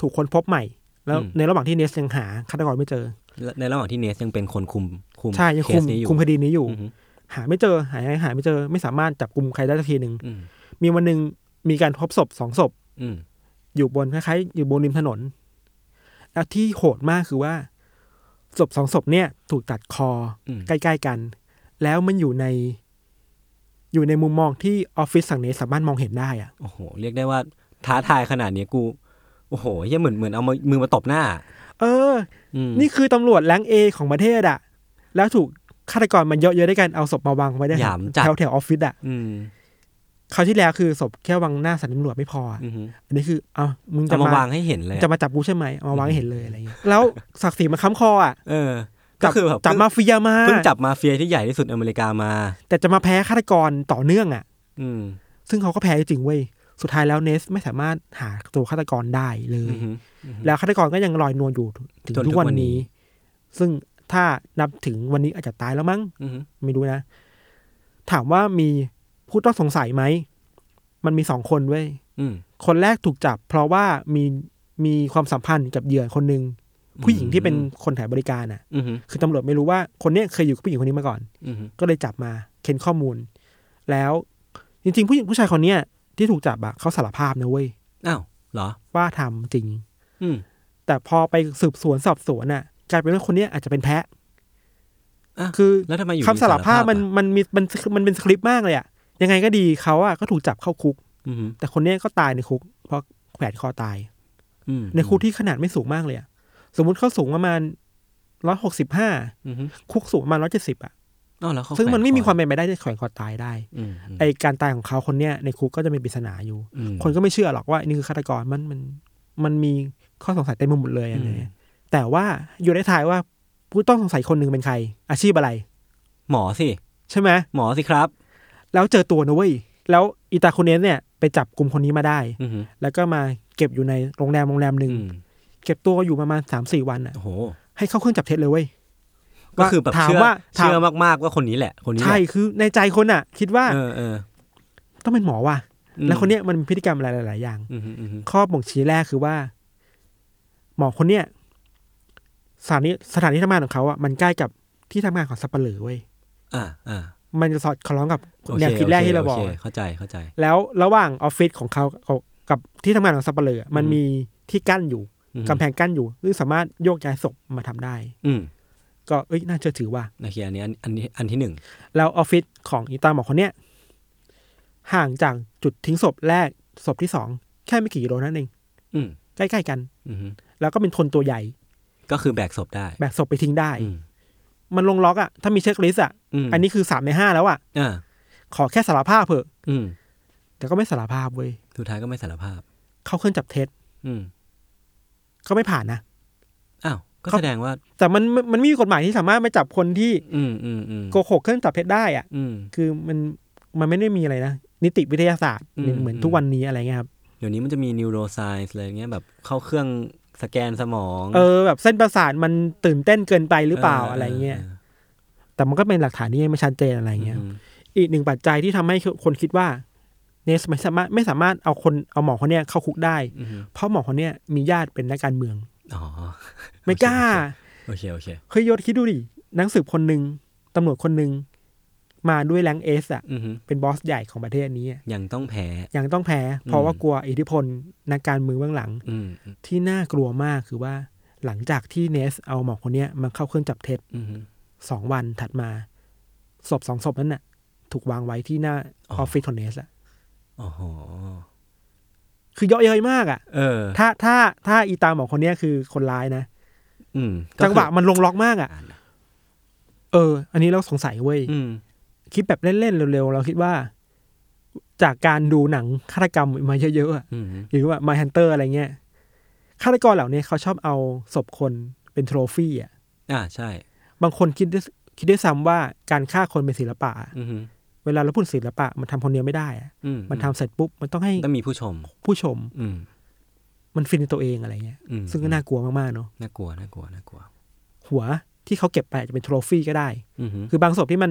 ถูกค้นพบใหม่ แล้วอืมในระหว่างที่เนสยังหาฆาตกรไม่เจอและ ในระหว่างที่เนสยังเป็นคนคุมคุมใช่ยังเคคุสมนี้อยู่คุมคดีนี้อยู่อืมหาไม่เจอหาหาไม่เจอไม่สามารถจับกลุ่มใครได้สักทีหนึ่งอืมมีวันหนึ่งมีการพบศพสองศพอืมอยู่บนคล้ายๆอยู่บนริมถนน แล้วที่โหดมากคือว่าศพสองศพเนี่ย ถูกตัดคออืมใกล้ ๆกัน แล้วมันอยู่ใน อยู่ในมุมมองที่ออฟฟิศสั่งเนสสามารถมองเห็นได้อะโอ้โห เรียกได้ว่าท้าทายขนาดนี้กู โอ้โหเหี้ยเหมือนเหมือนเอามือมือมาตบหน้า เอออืมนี่คือตำรวจแรงเอของประเทศอะแล้วถูกฆาตกรมันเยอะๆด้วยกันเอาศพมาวางไว้ได้หยามจัดแถวแถวๆออฟฟิศอะอืมคราวที่แล้วคือศพแค่วางหน้าสถานตำรวจไม่พออะอืมอันนี้คือเอามึงจะจะมามาวางให้เห็นเลย จะมาจับกูใช่ไหมเอามาวางให้เห็นเลยอะไรเงี้ยแล้วศักดิ์ศรีมันค้ำคออะเออจัก็คือแบบจับมาเฟียมาเพิ่งจับมาเฟียที่ใหญ่ที่สุดอเมริกามา แต่จะมาแพ้ฆาตกรต่อเนื่องอะ อืมซึ่งเขาก็แพ้จริงๆเว้ย สุดท้ายแล้วเนสไม่สามารถหาตัวฆาตกรได้เลยอืมแล้วฆาตกรก็ยังลอยนวลอยู่ถึงจนทุทุกกวัวันนนี้นี้ ซึ่งถ้านับถึงวันนี้อาจจะตายแล้วมั้งอืมไม่รู้นะ ถามว่ามีผู้ต้องสงสัยไหม มันมีสองคนเว้ยอืมคนแรกถูกจับ เพราะว่ามีมีความสัมพันธ์กับเหยื่อคนหนึ่งผู้หญิงที่เป็นคนขายบริการอะอืมคือตำรวจไม่รู้ว่าคนเนี้ยเคยอยู่กับผู้หญิงคนนี้มาก่อนอืมก็เลยจับมาเค้นข้อมูล แล้วจริง ๆ ผู้หญิงผู้ชายคนเนี้ย ที่ถูกจับอะเขาสารภาพนะเว้ยอ้าวเหรอ ว่าทำจริง อืมแต่พอไปสืบสวนสอบสวนอะกลายเป็นว่าคนเนี้ยอาจจะเป็นแพะอะคือแล้วทำไมอยู่คำสารภาพมันอะมันมีมันมันเป็นสคริปต์มากเลยอะยังไงก็ดีเขาอะก็ถูกจับเข้าคุกอืมแต่คนเนี้ยก็ตายในคุก เพราะแขวนคอตายอืมในคุกที่ขนาดไม่สูงมากเลยอะสมมุติเขาสูงประมาณร้อยหกสิบห้าอืมคุกสูงประมาณร้อยเจ็ดสิบอะ อ้าวแล้วเขาซึ่งมันไม่แขวมีความเป็นไปได้ที่จะแขวนคอตายได้อืมไอการตายของเขาคนเนี้ยในคุกก็จะเป็นปริศนาอยู่อืมคนก็ไม่เชื่อหรอกว่านี่คือฆาตกรมันมันมันมีข้อสงสัยเต็มไปหมดเลยอะไรเงี้ยแต่ว่าอยู่ในทายว่าผู้ต้องสงสัยคนหนึ่งเป็นใคร อาชีพอะไร หมอสิ ใช่ไหมหมอสิครับ แล้วเจอตัวนะเว้ยแล้วอิตาคุเนสเนี่ยไปจับกลุ่มคนนี้มาได้อืมแล้วก็มาเก็บอยู่ในโรงแรมโรงแรมหนึ่งอืมเก็บตัวอยู่ประมาณสามสี่วันอะโอ้โหให้เข้าเครื่องจับเท็จเลยเว้ย ก็คือแบบถามเชื่อว่าถามเชื่อมากๆว่าคนนี้แหละ คนนี้แหใช่ละคือในใจคนอะ คิดว่าเออเออต้องเป็นหมอว่ะอืมแล้วคนเนี้ยมันมีพฤติกรรมอะไรหลาย ๆ อย่างอืมอืมข้อบ่งชี้แรกคือว่า หมอคนเนี้ยสถานีสถานที่ทำงานของเขาอะมันใกล้กับที่ทำงานของสับปะเหลือเว้ยอ่าอ่ามันจะสอดคล้องกับโอเคแนวคิดแรกที่เราบอกโคเข้าใจเข้าใจ แล้วระหว่างออฟฟิศของเขากับที่ทำงานของสับปะเหลือมันมีที่กั้นอยู่อืมกำแพงกั้นอยู่ซึ่งสามารถโยกย้ายศพมาทำได้ อืม ก็เอ้ยน่าเชื่อถือว่าโอเคอันนี้อันอันนี้อันที่หนึ่งแล้วออฟฟิศของอีตาหมอคนเนี้ยห่างจากจุดทิ้งศพแรกศพที่สองแค่ไม่กี่กิโลนั่นเองอืมใกล้ๆกัน อืมแล้วก็เป็นคนตัวใหญ่ ก็คือแบกศพได้ แบกศพไปทิ้งได้อืมมันลงล็อกอะ่ะ ถ้ามีเช็คลิสต์อะอืมอันนี้คือสามในห้าแล้วอะ่ะอ่าขอแค่สารภาพเถอะอืมแต่ก็ไม่สารภาพเว้ยสุดท้ายก็ไม่สารภาพ เข้าเครื่องจับเท็จ อืมก็ไม่ผ่านนะอ้าว ก็เขาแสดงว่า แต่มันมันมันไม่มีกฎหมายที่สามารถมาจับคนที่อืมอืมอืมโกหกเครื่องจับเท็จได้อะ่ะอืมคือมันมันไม่ได้มีอะไรนะนิติวิทยาศาสตร์อืมเหมือนอืมทุกวันนี้อะไรเงี้ยครับเดี๋ยวนี้มันจะมี neuroscience อะไรเงี้ยแบบเข้าเครื่องสแกนสมอง เออแบบเส้นประสาทมันตื่นเต้นเกินไปหรือเปล่าอะไรเงี้ยแต่มันก็เป็นหลักฐานที่ยังไม่ชัดเจนอะไรเงี้ยอืมอีกหนึ่งปัจจัยที่ทำให้คนคิดว่าเนสไม่สามารถไม่สามารถเอาคนเอาหมอคนเนี้ยเข้าคุกได้อืมเพราะหมอคนเนี้ยมีญาติเป็นนักการเมือง อ๋อไม่กล้าโอเคโอเคเคยยศคิดดูดินักสืบคนหนึ่งตำรวจคนหนึ่งมาด้วยแรงเอสอะอืมเป็นบอสใหญ่ของประเทศนี้อะยังต้องแพ้ยังต้องแพ้ เพราะว่ากลัวอิทธิพลนักการเมืองเบื้องหลังอืมที่น่ากลัวมากคือว่าหลังจากที่เนสเอาหมอคนเนี้ยมาเข้าเครื่องจับเท็จอืมสองวันถัดมา ศพสองศพนั้นน่ะ ถูกวางไว้ที่หน้าออฟฟิศของเนสอะโอ้โห คือเยอะเย้ยมากอะเออ ถ้าถ้าถ้าอีตาหมอคนเนี้ยคือคนร้ายนะอืมก็จังหวะคือมันลงล็อกมากอะเออ อันนี้เราสงสัยเว้ย อืม คิดแบบเล่นๆเร็วๆ เราคิดว่า จากการดูหนังฆาตกรรมมาเยอะๆอะอืมหรือว่ามาฮันเตอร์อะไรเงี้ยฆาตกรเหล่านี้เขาชอบเอาศพคนเป็นโทรฟี่อะ อ่าใช่ บางคนคิดด้วยคิดด้วยซ้ำว่าการฆ่าคนเป็นศิลปะอืม เวลาเราพูดศิลปะ มันทำคนเดียวไม่ได้อะอืมันทำเสร็จปุ๊บมันต้องให้ต้องมีผู้ชม ผู้ชม อืมมันฟินในตัวเองอะไรเงี้ยอืมซึ่งก็น่ากลัวมากๆเนาะน่ากลัวน่ากลัวน่ากลัว หัวที่เขาเก็บไปอาจจะเป็น trophy ก็ได้อืมคือบางศพที่มัน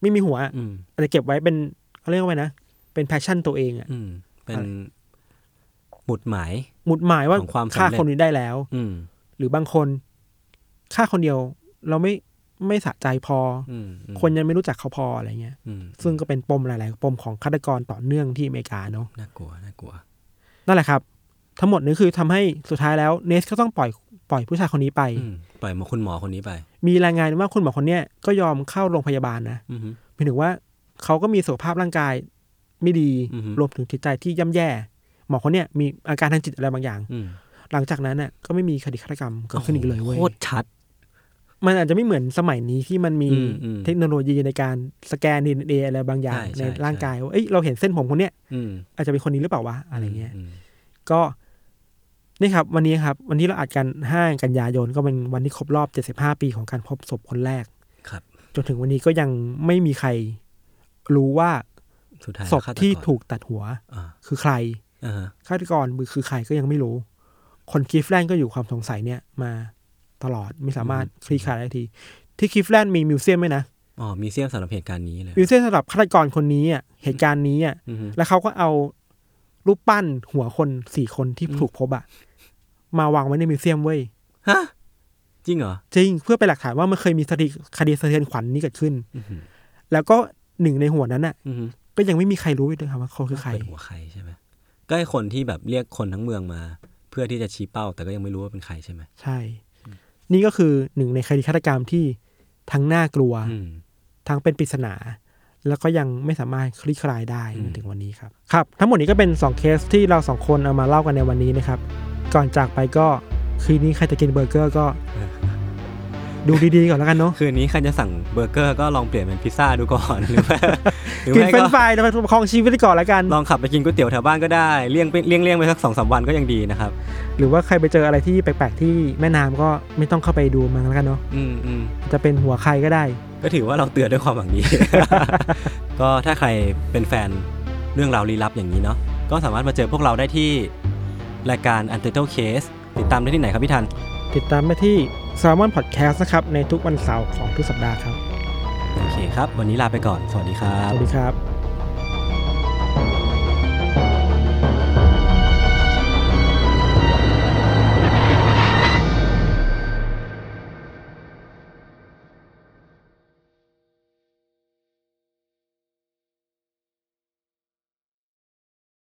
ไม่มีหัวอืมอาจจะเก็บไว้เป็นเขาเรียกว่าไงนะเป็น passion ตัวเองอะอืมเป็นอะไรหมุดหมายหมุดหมายว่าของความสำเร็จฆ่าคนนี้ได้แล้ว อืมหรือบางคนฆ่าคนเดียว เราไม่ ไม่สะใจพออืมอืมคนยังไม่รู้จักเขาพออะไรเงี้ยอืมซึ่งก็เป็นปมหลาย ๆ ปมของฆาตกรต่อเนื่องที่อเมริกาเนาะน่ากลัวน่ากลัวนั่นแหละครับ ทั้งหมดนี้คือทำให้สุดท้ายแล้วเนสก็ต้องปล่อยปล่อยผู้ชายคนนี้ไปอืมปล่อยหมอคุณหมอคนนี้ไป มีรายงานว่าคุณหมอคนเนี้ยก็ยอมเข้าโรงพยาบาลนะอืมหมายถึงว่าเขาก็มีสุขภาพร่างกายไม่ดีอือฮึรวมถึงจิตใจที่ย่ำแย่ หมอคนเนี้ยมีอาการทางจิตอะไรบางอย่างอืมหลังจากนั้นน่ะก็ไม่มีคดีฆาตกรรมเกิดขึ้นอีกเลยเว้ยโคตรชัด มันอาจจะไม่เหมือนสมัยนี้ที่มันมีอืมอืมเทคโนโลยีในการสแกนดีเออะไรบางอย่างใช่ในใช่ร่างกายว่าเอ้ยเราเห็นเส้นผมคนเนี้ยอืมอาจจะเป็นคนนี้หรือเปล่าวะอะไรเงี้ยมก็นี่ครับ วันนี้ครับ วันนี้เราอัดกันห้ากันยายนก็เป็นวันที่ครบรอบ 75 ปีของการพบศพคนแรกครับ จนถึงวันนี้ก็ยังไม่มีใครรู้ว่าสุดท้ายศพฆาตรที่ถูกตัดหัวอ่าคือใครอ่าฮะฆาตกรมือคือใครก็ยังไม่รู้ คนคลิฟแลนด์ก็อยู่ความสงสัยเนี่ยมา ตลอดไม่สามารถคลี่คลายได้ที ที่คลีฟแลนด์มี museum ไหมนะอ๋อ museum สำหรับเหตุการณ์นี้เลย museumสำหรับฆาตกรคนนี้อะเหตุการณ์นี้อะอืมแล้วเขาก็เอารูปปั้นหัวคนสี่คนที่ถูกพบอะมาวางไว้ใน museum เว้ยฮะจริงเหรอจริงเพื่อเป็นหลักฐานว่ามันเคยมีคดีคดีสะเทือนขวัญนี้เกิดขึ้นอือหือแล้วก็หนึ่งในหัวนั้นอะอือหือก็ยังไม่มีใครรู้เลยครับว่าเขาคือใครเป็นหัวใครใช่ไหมก็ไอ้คนที่แบบเรียกคนทั้งเมืองมา เพื่อที่จะชี้เป้า แต่ก็ยังไม่รู้ว่าเป็นใครใช่ไหมใช่ นี่ก็คือหนึ่งในคดีฆาตกรรมที่ทั้งน่ากลัวอืมทั้งเป็นปริศนา แล้วก็ยังไม่สามารถคลี่คลายได้อืมจนถึงวันนี้ครับ ครับ ทั้งหมดนี้ก็เป็น 2 เคสที่เราสองคนเอามาเล่ากันในวันนี้นะครับ ก่อนจากไปก็คืนนี้ใครจะกินเบอร์เกอร์ก็ ดูดีๆก่อนแล้วกันเนาะคืนนี้ใครจะสั่งเบอร์เกอร์ก็ลองเปลี่ยนเป็นพิซซ่าดูก่อนหรือว่าหรือกินไม่ก็เฟรนช์ฟรายแล้วไปประคองชีวิตไว้ก่อนแล้วกัน ลองขับไปกินก๋วยเตี๋ยวแถวบ้านก็ได้เลี่ยงไปเลี่ยงเลี่ยงไปสักสองสามวันก็ยังดีนะครับ หรือว่าใครไปเจออะไรที่แปลกๆที่แม่น้ำก็ไม่ต้องเข้าไปดูมันแล้วกันเนาะอืมอืมจะเป็นหัวใครก็ได้ ก็ถือว่าเราเตือนด้วยความหวังดีก็ถ้าใครเป็นแฟนเรื่องราวลี้ลับอย่างนี้เนาะก็สามารถมาเจอพวกเราได้ที่รายการ Untitled Case ติดตามได้ที่ไหนครับพี่ทันติดตามได้ที่ s ซ l m o n Podcast นะครับในทุกวันเสาร์ของทุกสัปดาห์ครับ โอเคครับ วันนี้ลาไปก่อน สวัสดีครัสบ วัสดีครับ